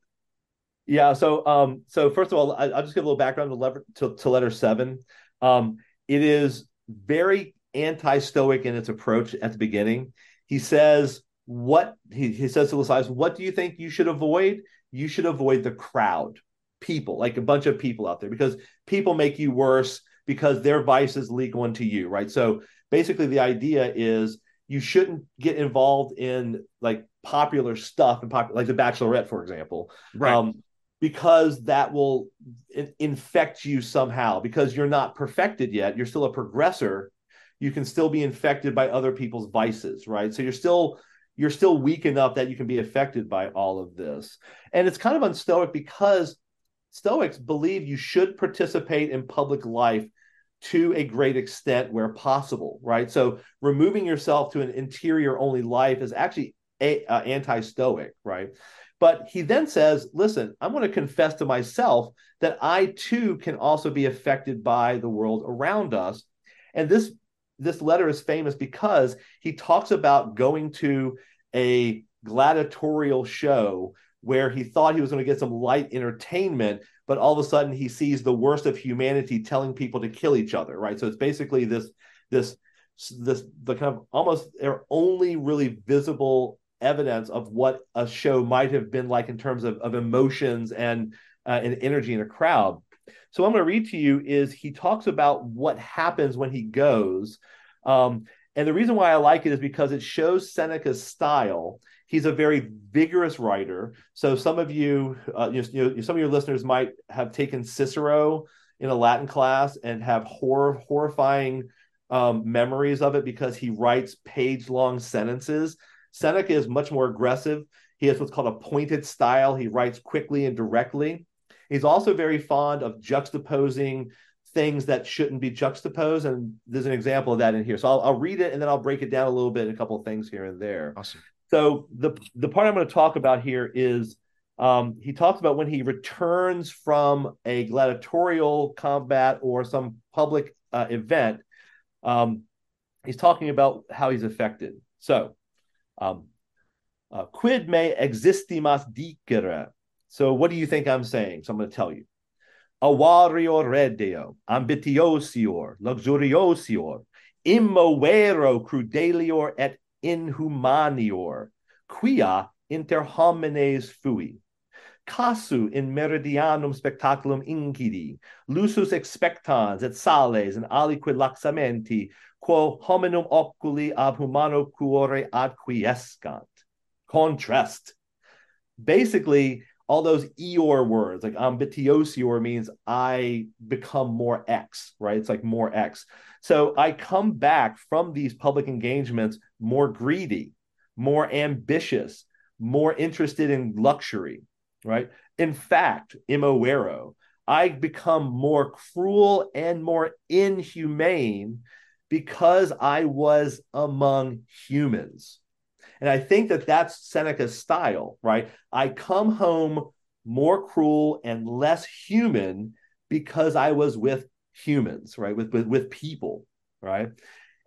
Yeah. So, um, so first of all, I, will just give a little background to, lever, to, to letter seven. Um, it is very anti-stoic in its approach at the beginning. He says, "What he, he says to Lucilius, what do you think you should avoid? You should avoid the crowd, people, like a bunch of people out there, because people make you worse because their vices leak onto you, right? So basically, the idea is you shouldn't get involved in like popular stuff and popular, like the Bachelorette, for example.
Right. Um,
because that will in- infect you somehow. Because you're not perfected yet you're still a progressor you can still be infected by other people's vices right? So you're still you're still weak enough that you can be affected by all of this. And it's kind of unstoic because stoics believe you should participate in public life to a great extent where possible right? So removing yourself to an interior only life is actually a, uh, anti-stoic right but he then says, listen, I'm going to confess to myself that I too can also be affected by the world around us. And this this letter is famous because he talks about going to a gladiatorial show where he thought he was going to get some light entertainment, but all of a sudden he sees the worst of humanity telling people to kill each other, right? So it's basically this this this the kind of almost their only really visible evidence of what a show might have been like in terms of, of emotions and uh, and energy in a crowd. So what I'm going to read to you is he talks about what happens when he goes. Um, and the reason why I like it is because it shows Seneca's style. He's a very vigorous writer. So some of you, uh, you, know, some of your listeners might have taken Cicero in a Latin class and have horror, horrifying um, memories of it because he writes page-long sentences Seneca is much more aggressive. He has what's called a pointed style. He writes quickly and directly. He's also very fond of juxtaposing things that shouldn't be juxtaposed. And there's an example of that in here. So I'll, I'll read it and then I'll break it down a little bit, a couple of things here and there.
Awesome.
So the the part I'm going to talk about here is Um, he talks about when he returns from a gladiatorial combat or some public uh, event. Um, he's talking about how he's affected. So, um, uh, quid me existimas dicere. So, what do you think I'm saying? So, I'm going to tell you. Avarior redeo, ambitiosior, luxuriosior, immovero crudelior et inhumanior, quia inter homines fui. Casu in meridianum spectaculum incidi, lusus expectans et sales and aliquid laxamenti, quo hominum oculi ab humano cruore adquiescant. Contrast. Basically, all those eor words, like ambitiosior means I become more X, right? It's like more X. So I come back from these public engagements more greedy, more ambitious, more interested in luxury, right? In fact, immovero, I become more cruel and more inhumane because I was among humans. And I think that that's Seneca's style, right? I come home more cruel and less human because I was with humans, right? With, with, with people, right?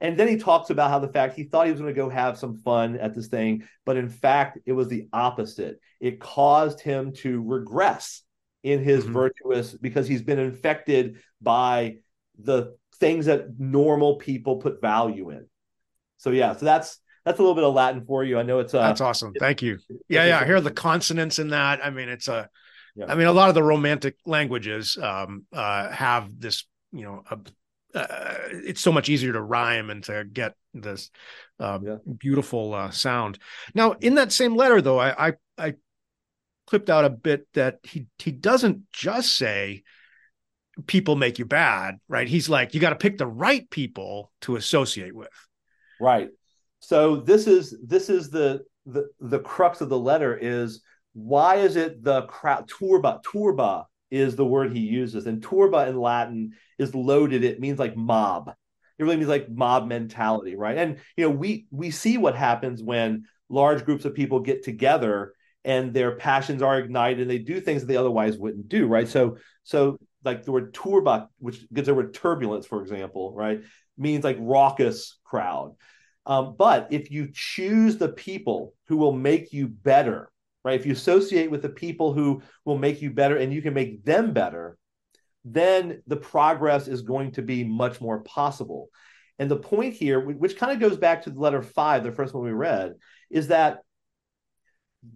And then he talks about how the fact he thought he was going to go have some fun at this thing, but in fact, it was the opposite. It caused him to regress in his mm-hmm. virtuous because he's been infected by the things that normal people put value in. So yeah, so that's that's a little bit of Latin for you. I know it's uh,
that's awesome. Thank you. Yeah, yeah. I hear the consonants in that. I mean, it's a. Yeah. I mean, a lot of the romantic languages um, uh, have this, you know, a, uh, it's so much easier to rhyme and to get this uh, yeah. beautiful uh, sound. Now, in that same letter, though, I, I, I clipped out a bit that he he doesn't just say people make you bad, right? He's like you got to pick the right people to associate with.
Right. So this is this is the the the crux of the letter is why is it the crowd turba turba is the word he uses. And turba in Latin is loaded. It means like mob. It really means like mob mentality, right? And you know, we we see what happens when large groups of people get together and their passions are ignited and they do things that they otherwise wouldn't do, right? So so like the word turba, which gives the word turbulence, for example, right, means like raucous crowd. Um, but if you choose the people who will make you better, right? If you associate with the people who will make you better and you can make them better, then the progress is going to be much more possible. And the point here, which kind of goes back to the letter five, the first one we read, is that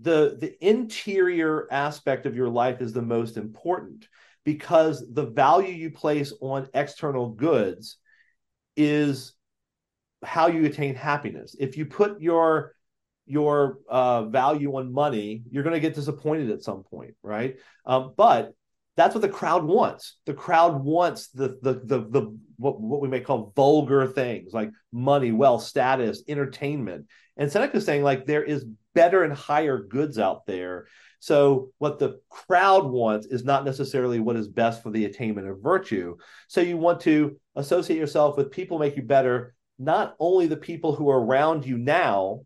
the the interior aspect of your life is the most important because the value you place on external goods is how you attain happiness. If you put your your uh, value on money, you're going to get disappointed at some point, right? Um, but that's what the crowd wants. The crowd wants the the the the what, what we may call vulgar things like money, wealth, status, entertainment. And Seneca is saying like there is better and higher goods out there. So what the crowd wants is not necessarily what is best for the attainment of virtue. So you want to associate yourself with people make you better, not only the people who are around you now,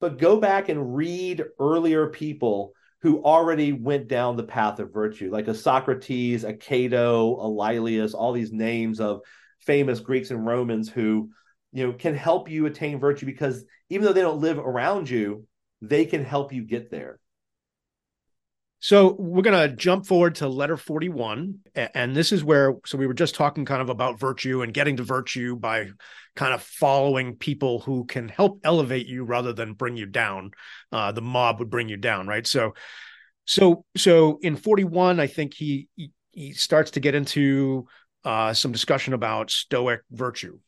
but go back and read earlier people who already went down the path of virtue, like a Socrates, a Cato, a Laelius, all these names of famous Greeks and Romans who, you know, can help you attain virtue because even though they don't live around you, they can help you get there.
So we're going to jump forward to letter 41. And this is where, so we were just talking kind of about virtue and getting to virtue by kind of following people who can help elevate you rather than bring you down. Uh, the mob would bring you down, right? So, so, so in 41, I think he, he, he starts to get into uh, some discussion about Stoic virtue.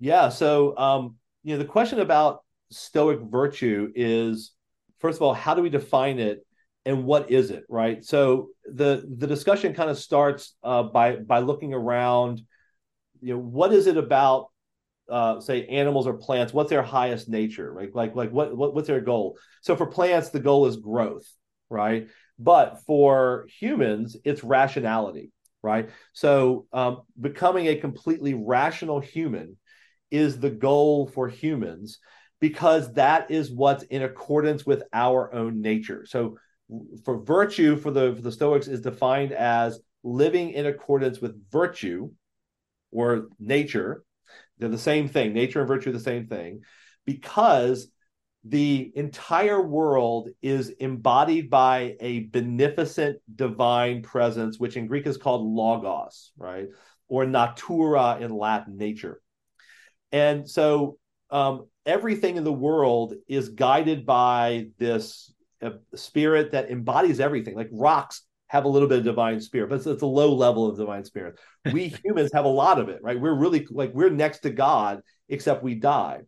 Yeah. So, um, you know, the question about Stoic virtue is, first of all, how do we define it? And what is it right? So the the discussion kind of starts uh, by by looking around you know what is it about uh, say animals or plants? What's their highest nature right? Like like what, what what's their goal? So for plants the goal is growth right? But for humans it's rationality right? So um, becoming a completely rational human is the goal for humans because that is what's in accordance with our own nature. So for virtue for the for the Stoics is defined as living in accordance with virtue or nature. They're the same thing. Nature and virtue are the same thing because the entire world is embodied by a beneficent divine presence, which in Greek is called logos, right? Or natura in Latin, nature. And so um, everything in the world is guided by this uh, spirit that embodies everything. Like rocks have a little bit of divine spirit, but it's, it's a low level of divine spirit. We humans have a lot of it, right? We're really like we're next to God, except we die.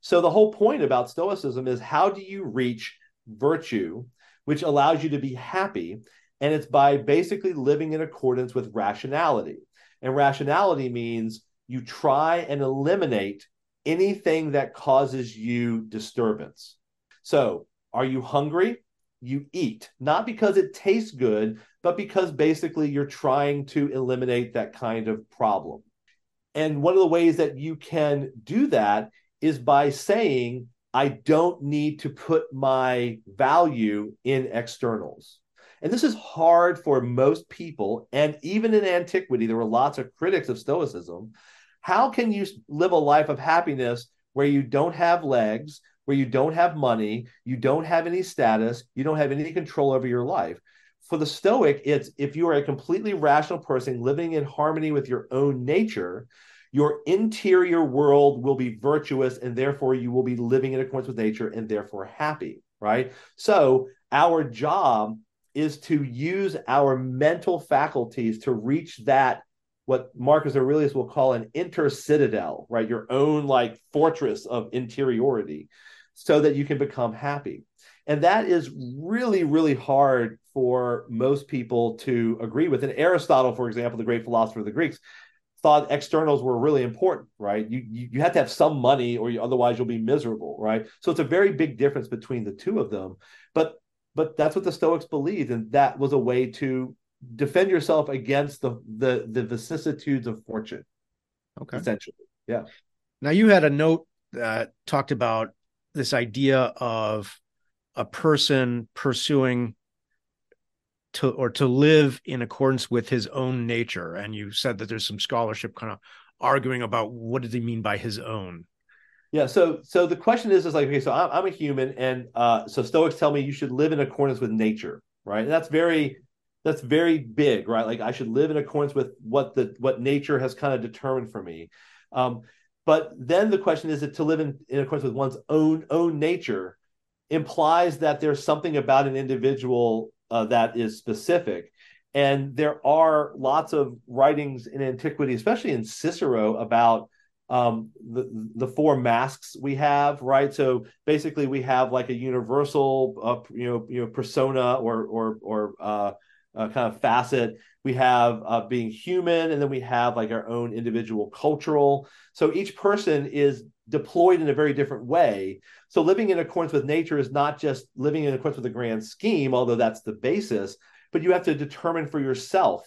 So the whole point about Stoicism is how do you reach virtue, which allows you to be happy? And it's by basically living in accordance with rationality. And rationality means you try and eliminate anything that causes you disturbance. So, are you hungry? You eat, not because it tastes good, but because basically you're trying to eliminate that kind of problem. And one of the ways that you can do that is by saying, I don't need to put my value in externals. And this is hard for most people. And even in antiquity, there were lots of critics of Stoicism. How can you live a life of happiness where you don't have legs, where you don't have money, you don't have any status, you don't have any control over your life? For the Stoic, it's if you are a completely rational person living in harmony with your own nature, your interior world will be virtuous and therefore you will be living in accordance with nature and therefore happy right? So our job is to use our mental faculties to reach that what marcus aurelius will call an inner citadel right? Your own like fortress of interiority so that you can become happy and that is really really hard for most people to agree with and aristotle for example the great philosopher of the greeks thought externals were really important, right? You, you you have to have some money, or you, otherwise you'll be miserable, right? So it's a very big difference between the two of them. But but that's what the Stoics believed, and that was a way to defend yourself against the the the vicissitudes of fortune. Okay, essentially, yeah.
Now you had a note that talked about this idea of a person pursuing to or to live in accordance with his own nature. And you said that there's some scholarship kind of arguing about what does he mean by his own.
Yeah so so the question is is like okay so i'm, I'm a human and uh so stoics tell me you should live in accordance with nature right? And that's very that's very big right? Like i should live in accordance with what the what nature has kind of determined for me. Um but then the question is that to live in, in accordance with one's own own nature implies that there's something about an individual uh, that is specific. And there are lots of writings in antiquity, especially in Cicero, about um, the the four masks we have, right? So basically, we have like a universal, uh, you know, you know, persona or or or uh, uh, kind of facet. We have uh, being human, and then we have like our own individual cultural. So each person is deployed in a very different way. So living in accordance with nature is not just living in accordance with the grand scheme, although that's the basis, but you have to determine for yourself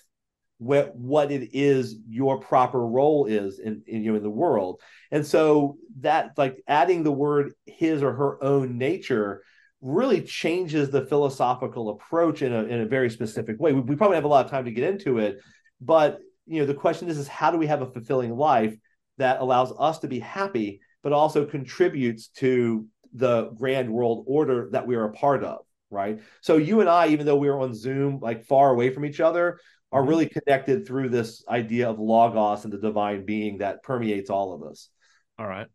what what it is your proper role is in, in you know in the world. And so that like adding the word his or her own nature really changes the philosophical approach in a in a very specific way. We, we probably have a lot of time to get into it, but you know the question is is how do we have a fulfilling life that allows us to be happy but also contributes to the grand world order that we are a part of right so you and i even though we are on zoom like far away from each other are mm-hmm. really connected through this idea of logos and the divine being that permeates all of us
all right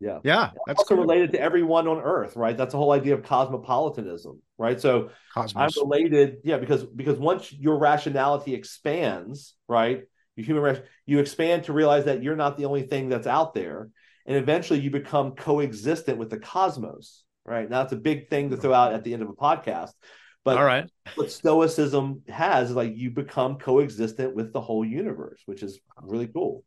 yeah.
Yeah
that's also cool. related to everyone on earth right? That's the whole idea of cosmopolitanism right? So Cosmos. i'm related yeah because because once your rationality expands right your human you expand to realize that you're not the only thing that's out there and eventually you become coexistent with the cosmos right? Now it's a big thing to throw out at the end of a podcast but
all right.
what stoicism has is like you become coexistent with the whole universe which is really cool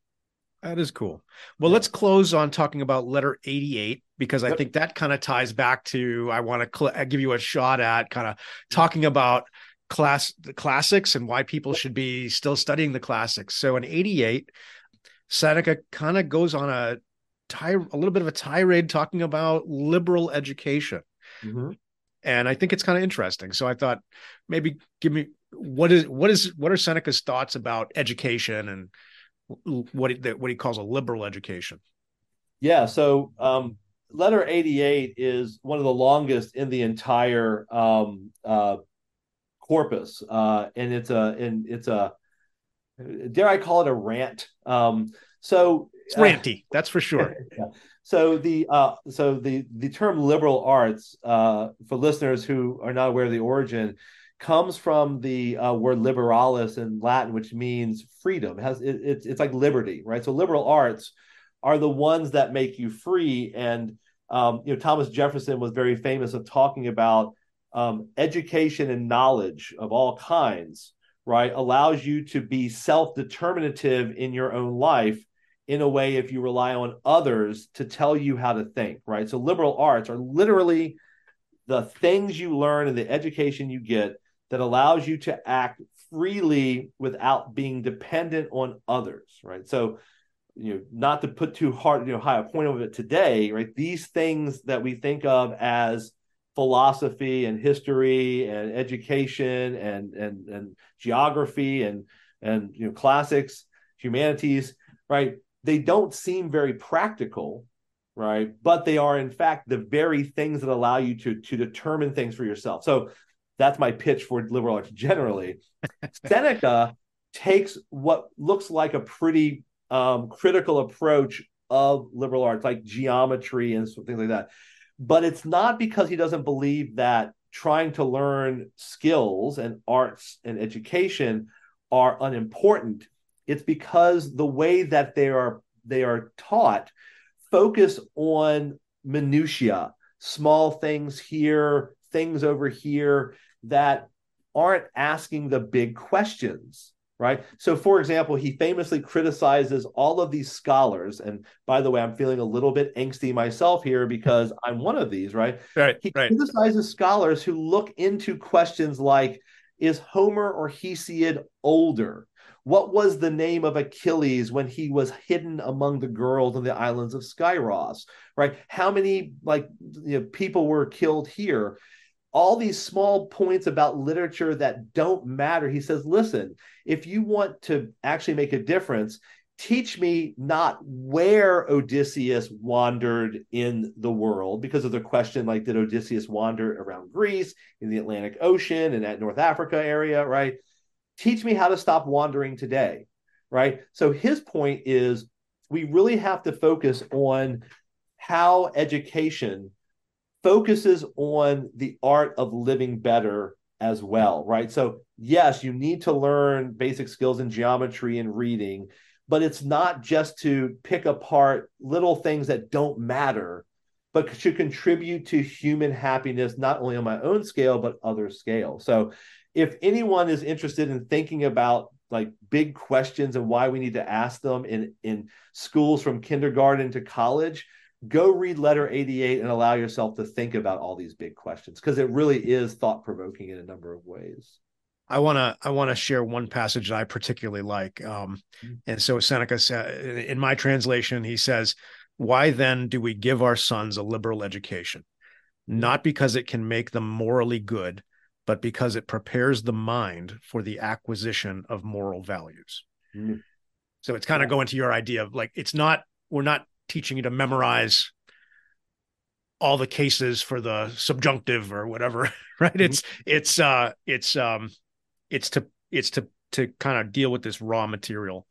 that is cool. Well, let's close on talking about letter 88 because I yep. think that kind of ties back to I want to cl- give you a shot at kind of talking about class the classics and why people should be still studying the classics. So in 88, Seneca kind of goes on a a little bit of a tirade talking about liberal education. Mm-hmm. and I think it's kind of interesting. So I thought maybe give me what is what is what are Seneca's thoughts about education and what he, what he calls a liberal education?
Yeah, so um, letter 88 is one of the longest in the entire um, uh, corpus, uh, and it's a and it's a dare I call it a rant. Um, so
it's ranty, uh, that's for sure.
yeah. So the uh, so the the term liberal arts uh, for listeners who are not aware of the origin comes from the uh, word liberalis in Latin, which means freedom. It has it, it's it's like liberty, right? So liberal arts are the ones that make you free. And um, you know, Thomas Jefferson was very famous of talking about um, education and knowledge of all kinds, right? Allows you to be self-determinative in your own life in a way if you rely on others to tell you how to think, right? So liberal arts are literally the things you learn and the education you get that allows you to act freely without being dependent on others, right? So, you know, not to put too hard, you know, high a point of it today, right? These things that we think of as philosophy and history and education and and and geography and and you know classics, humanities, right? they don't seem very practical right but they are in fact the very things that allow you to to determine things for yourself so that's my pitch for liberal arts generally. Seneca takes what looks like a pretty um, critical approach of liberal arts like geometry and things like that. But it's not because he doesn't believe that trying to learn skills and arts and education are unimportant. It's because the way that they are they are taught focus on minutia, small things here, things over here that aren't asking the big questions right? So, for example, he famously criticizes all of these scholars. And by the way, I'm feeling a little bit angsty myself here because I'm one of these, right?
Right.
He
right.
criticizes scholars who look into questions like Is Homer or Hesiod older? What was the name of Achilles when he was hidden among the girls on the islands of Skyros? Right? How many like you know, people were killed here? All these small points about literature that don't matter. He says, listen, if you want to actually make a difference, teach me not where Odysseus wandered in the world because of the question like did Odysseus wander around Greece in the Atlantic Ocean and at North Africa area right teach me how to stop wandering today right so his point is we really have to focus on how education focuses on the art of living better as well right? So yes you need to learn basic skills in geometry and reading but it's not just to pick apart little things that don't matter but should contribute to human happiness not only on my own scale but other scale. So if anyone is interested in thinking about like big questions and why we need to ask them in in schools from kindergarten to college go read letter 88 and allow yourself to think about all these big questions because it really is thought provoking in a number of ways
I want to I want to share one passage that I particularly like. Um, mm-hmm. and so Seneca said in my translation, he says, "Why then do we give our sons a liberal education? Not because it can make them morally good, but because it prepares the mind for the acquisition of moral values. Mm. So it's kind of going to your idea of like, it's not, we're not teaching you to memorize all the cases for the subjunctive or whatever, right? Mm-hmm. It's, it's, uh, it's, um, it's to, it's to, to kind of deal with this raw material.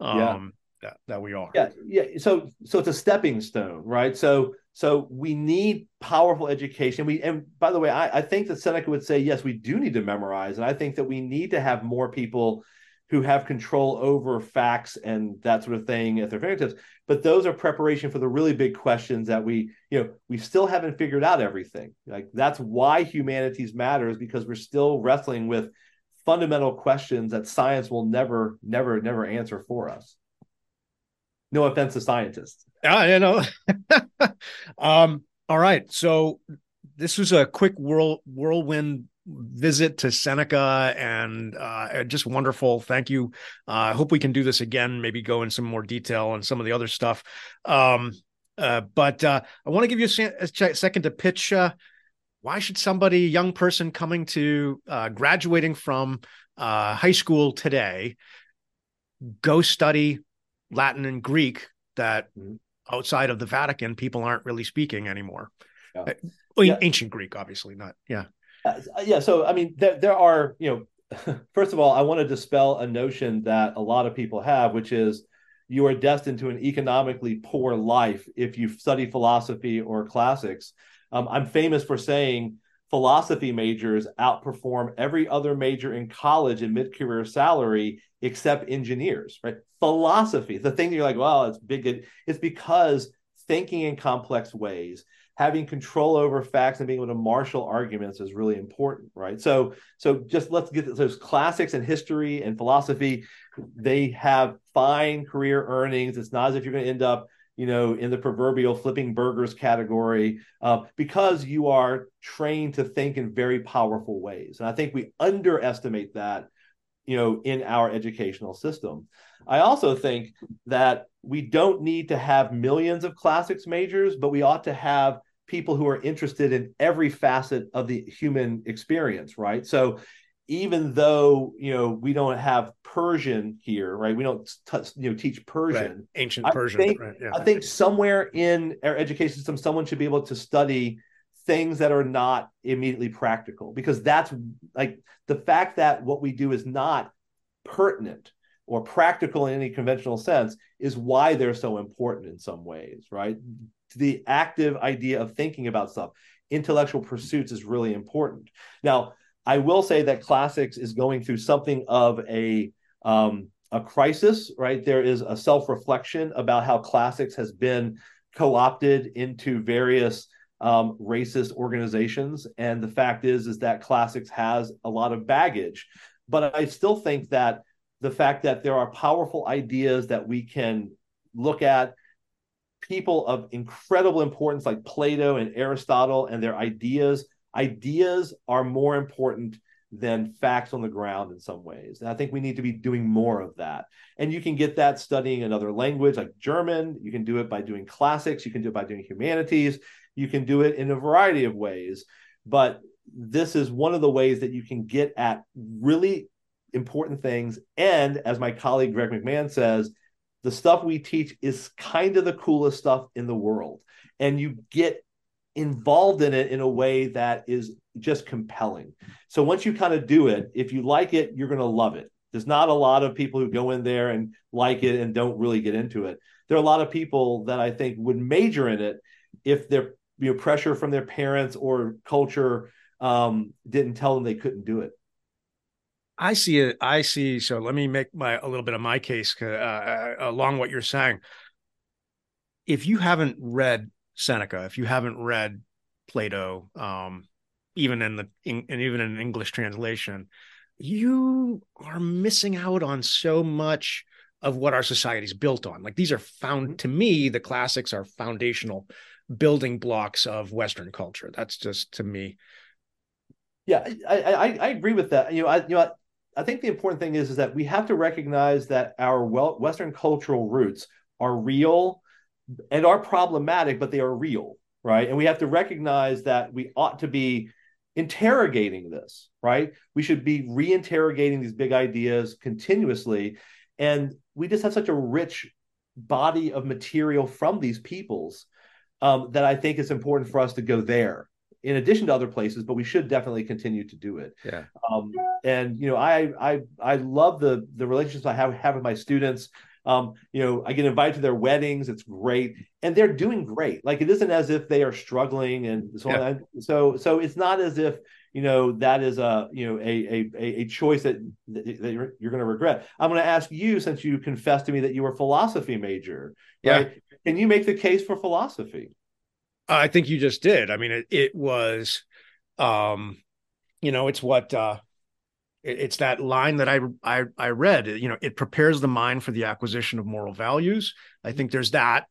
Um, yeah. that, that we are.
Yeah. Yeah. So, so it's a stepping stone, right? So, so we need powerful education. We and by the way, I, I, think that Seneca would say yes, we do need to memorize, and I think that we need to have more people who have control over facts and that sort of thing at their fingertips. But those are preparation for the really big questions that we, you know, we still haven't figured out everything. Like that's why humanities matters because we're still wrestling with fundamental questions that science will never, never, never answer for us. No offense to scientists.
Yeah, you know. um, all right. So this was a quick whirl whirlwind visit to Seneca and uh, just wonderful. Thank you. Uh, I hope we can do this again, maybe go in some more detail on some of the other stuff. Um, uh, but uh, I want to give you a, a, second to pitch uh, why should somebody, young person coming to uh, graduating from uh, high school today, go study Latin and Greek that mm-hmm. outside of the Vatican people aren't really speaking anymore? Yeah. Uh, well, yeah. Ancient Greek, obviously, not yeah.
Uh, yeah. So, I mean, there, there are, you know, first of all, I want to dispel a notion that a lot of people have, which is you are destined to an economically poor life if you study philosophy or classics. Um, I'm famous for saying philosophy majors outperform every other major in college in mid-career salary except engineers, right? Philosophy, the thing you're like, well, it's big. It's because thinking in complex ways, having control over facts and being able to marshal arguments is really important, right? So, so just let's get those classics and history and philosophy. They have fine career earnings. It's not as if you're going to end up, you know, in the proverbial flipping burgers category uh, because you are trained to think in very powerful ways. And I think we underestimate that, you know, in our educational system. I also think that we don't need to have millions of classics majors, but we ought to have people who are interested in every facet of the human experience, right? So even though you know we don't have Persian here, right? We don't t- you know teach Persian, right.
ancient Persian.
Think,
right. yeah.
I think somewhere in our education system, someone should be able to study things that are not immediately practical because that's like the fact that what we do is not pertinent or practical in any conventional sense is why they're so important in some ways, right? The active idea of thinking about stuff, intellectual pursuits is really important. Now, I will say that classics is going through something of a um, a crisis, right? There is a self reflection about how classics has been co opted into various um, racist organizations, and the fact is is that classics has a lot of baggage. But I still think that the fact that there are powerful ideas that we can look at people of incredible importance like Plato and Aristotle and their ideas ideas are more important than facts on the ground in some ways. And I think we need to be doing more of that. And you can get that studying another language like German. You can do it by doing classics. You can do it by doing humanities. You can do it in a variety of ways. But this is one of the ways that you can get at really important things. And as my colleague Greg McMahon says, the stuff we teach is kind of the coolest stuff in the world. And you get involved in it in a way that is just compelling. So once you kind of do it, if you like it, you're going to love it. There's not a lot of people who go in there and like it and don't really get into it. There are a lot of people that I think would major in it if their you know pressure from their parents or culture um, didn't tell them they couldn't do it.
I see it. I see. So let me make my a little bit of my case uh, uh, along what you're saying. If you haven't read Seneca, if you haven't read Plato, um, even in the in, and even in English translation, you are missing out on so much of what our society is built on. Like these are found mm-hmm. to me, the classics are foundational building blocks of Western culture. That's just to me.
Yeah, I, I, I agree with that. You know, I you know I think the important thing is is that we have to recognize that our Western cultural roots are real and are problematic, but they are real, right? And we have to recognize that we ought to be interrogating this, right? We should be re-interrogating these big ideas continuously. And we just have such a rich body of material from these peoples um, that I think it's important for us to go there in addition to other places, but we should definitely continue to do it.
Yeah.
Um, and you know, I I I love the the relationships I have have with my students. Um, you know, I get invited to their weddings. It's great, and they're doing great. Like it isn't as if they are struggling, and so yeah. on. So so it's not as if you know that is a you know a a a choice that that you're, you're going to regret. I'm going to ask you since you confessed to me that you were philosophy major. Right? Yeah. Can you make the case for philosophy?
I think you just did. I mean, it, it was, um, you know, it's what uh, it's that line that I, I I read. You know, it prepares the mind for the acquisition of moral values. I think there's that,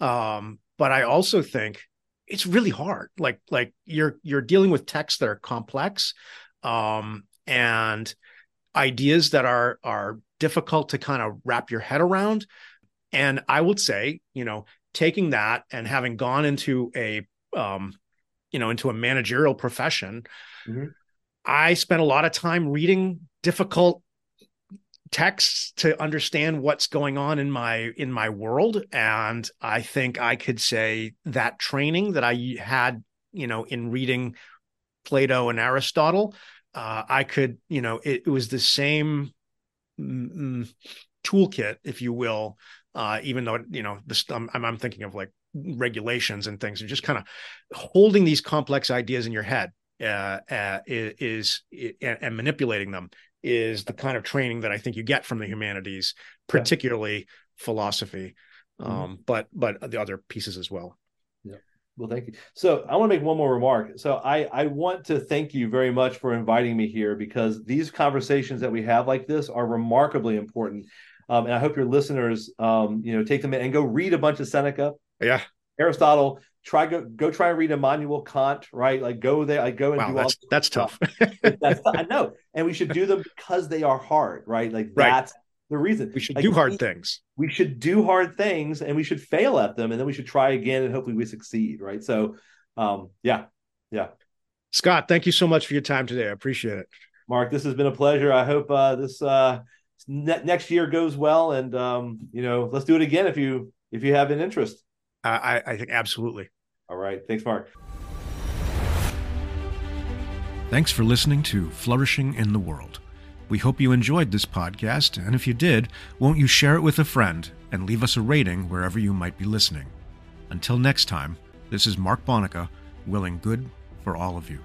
um, but I also think it's really hard. Like like you're you're dealing with texts that are complex, um, and ideas that are are difficult to kind of wrap your head around. And I would say, you know, taking that and having gone into a um, you know into a managerial profession, mm-hmm. I spent a lot of time reading difficult texts to understand what's going on in my in my world and i think i could say that training that i had you know in reading plato and aristotle uh, i could you know it, it was the same mm, toolkit if you will uh, even though you know this I'm, I'm thinking of like regulations and things and just kind of holding these complex ideas in your head uh, uh, is, is and manipulating them is the kind of training that I think you get from the humanities, particularly yeah. philosophy, mm-hmm. um, but but the other pieces as well.
Yeah. Well, thank you. So I want to make one more remark. So I I want to thank you very much for inviting me here because these conversations that we have like this are remarkably important. Um, and I hope your listeners, um, you know, take them in and go read a bunch of Seneca.
Yeah.
Aristotle, try go go try and read Immanuel Kant, right? Like go there, like go and
wow,
do
that's, all that's tough.
that's I know, and we should do them because they are hard, right? Like right. that's the reason
we should
like,
do hard we, things.
We should do hard things, and we should fail at them, and then we should try again, and hopefully we succeed, right? So, um, yeah, yeah.
Scott, thank you so much for your time today. I appreciate it.
Mark, this has been a pleasure. I hope uh, this uh, ne- next year goes well, and um, you know, let's do it again if you if you have an interest.
I, I think absolutely.
All right. Thanks, Mark.
Thanks for listening to Flourishing in the World. We hope you enjoyed this podcast, and if you did, won't you share it with a friend and leave us a rating wherever you might be listening? Until next time, this is Mark Bonica, willing good for all of you.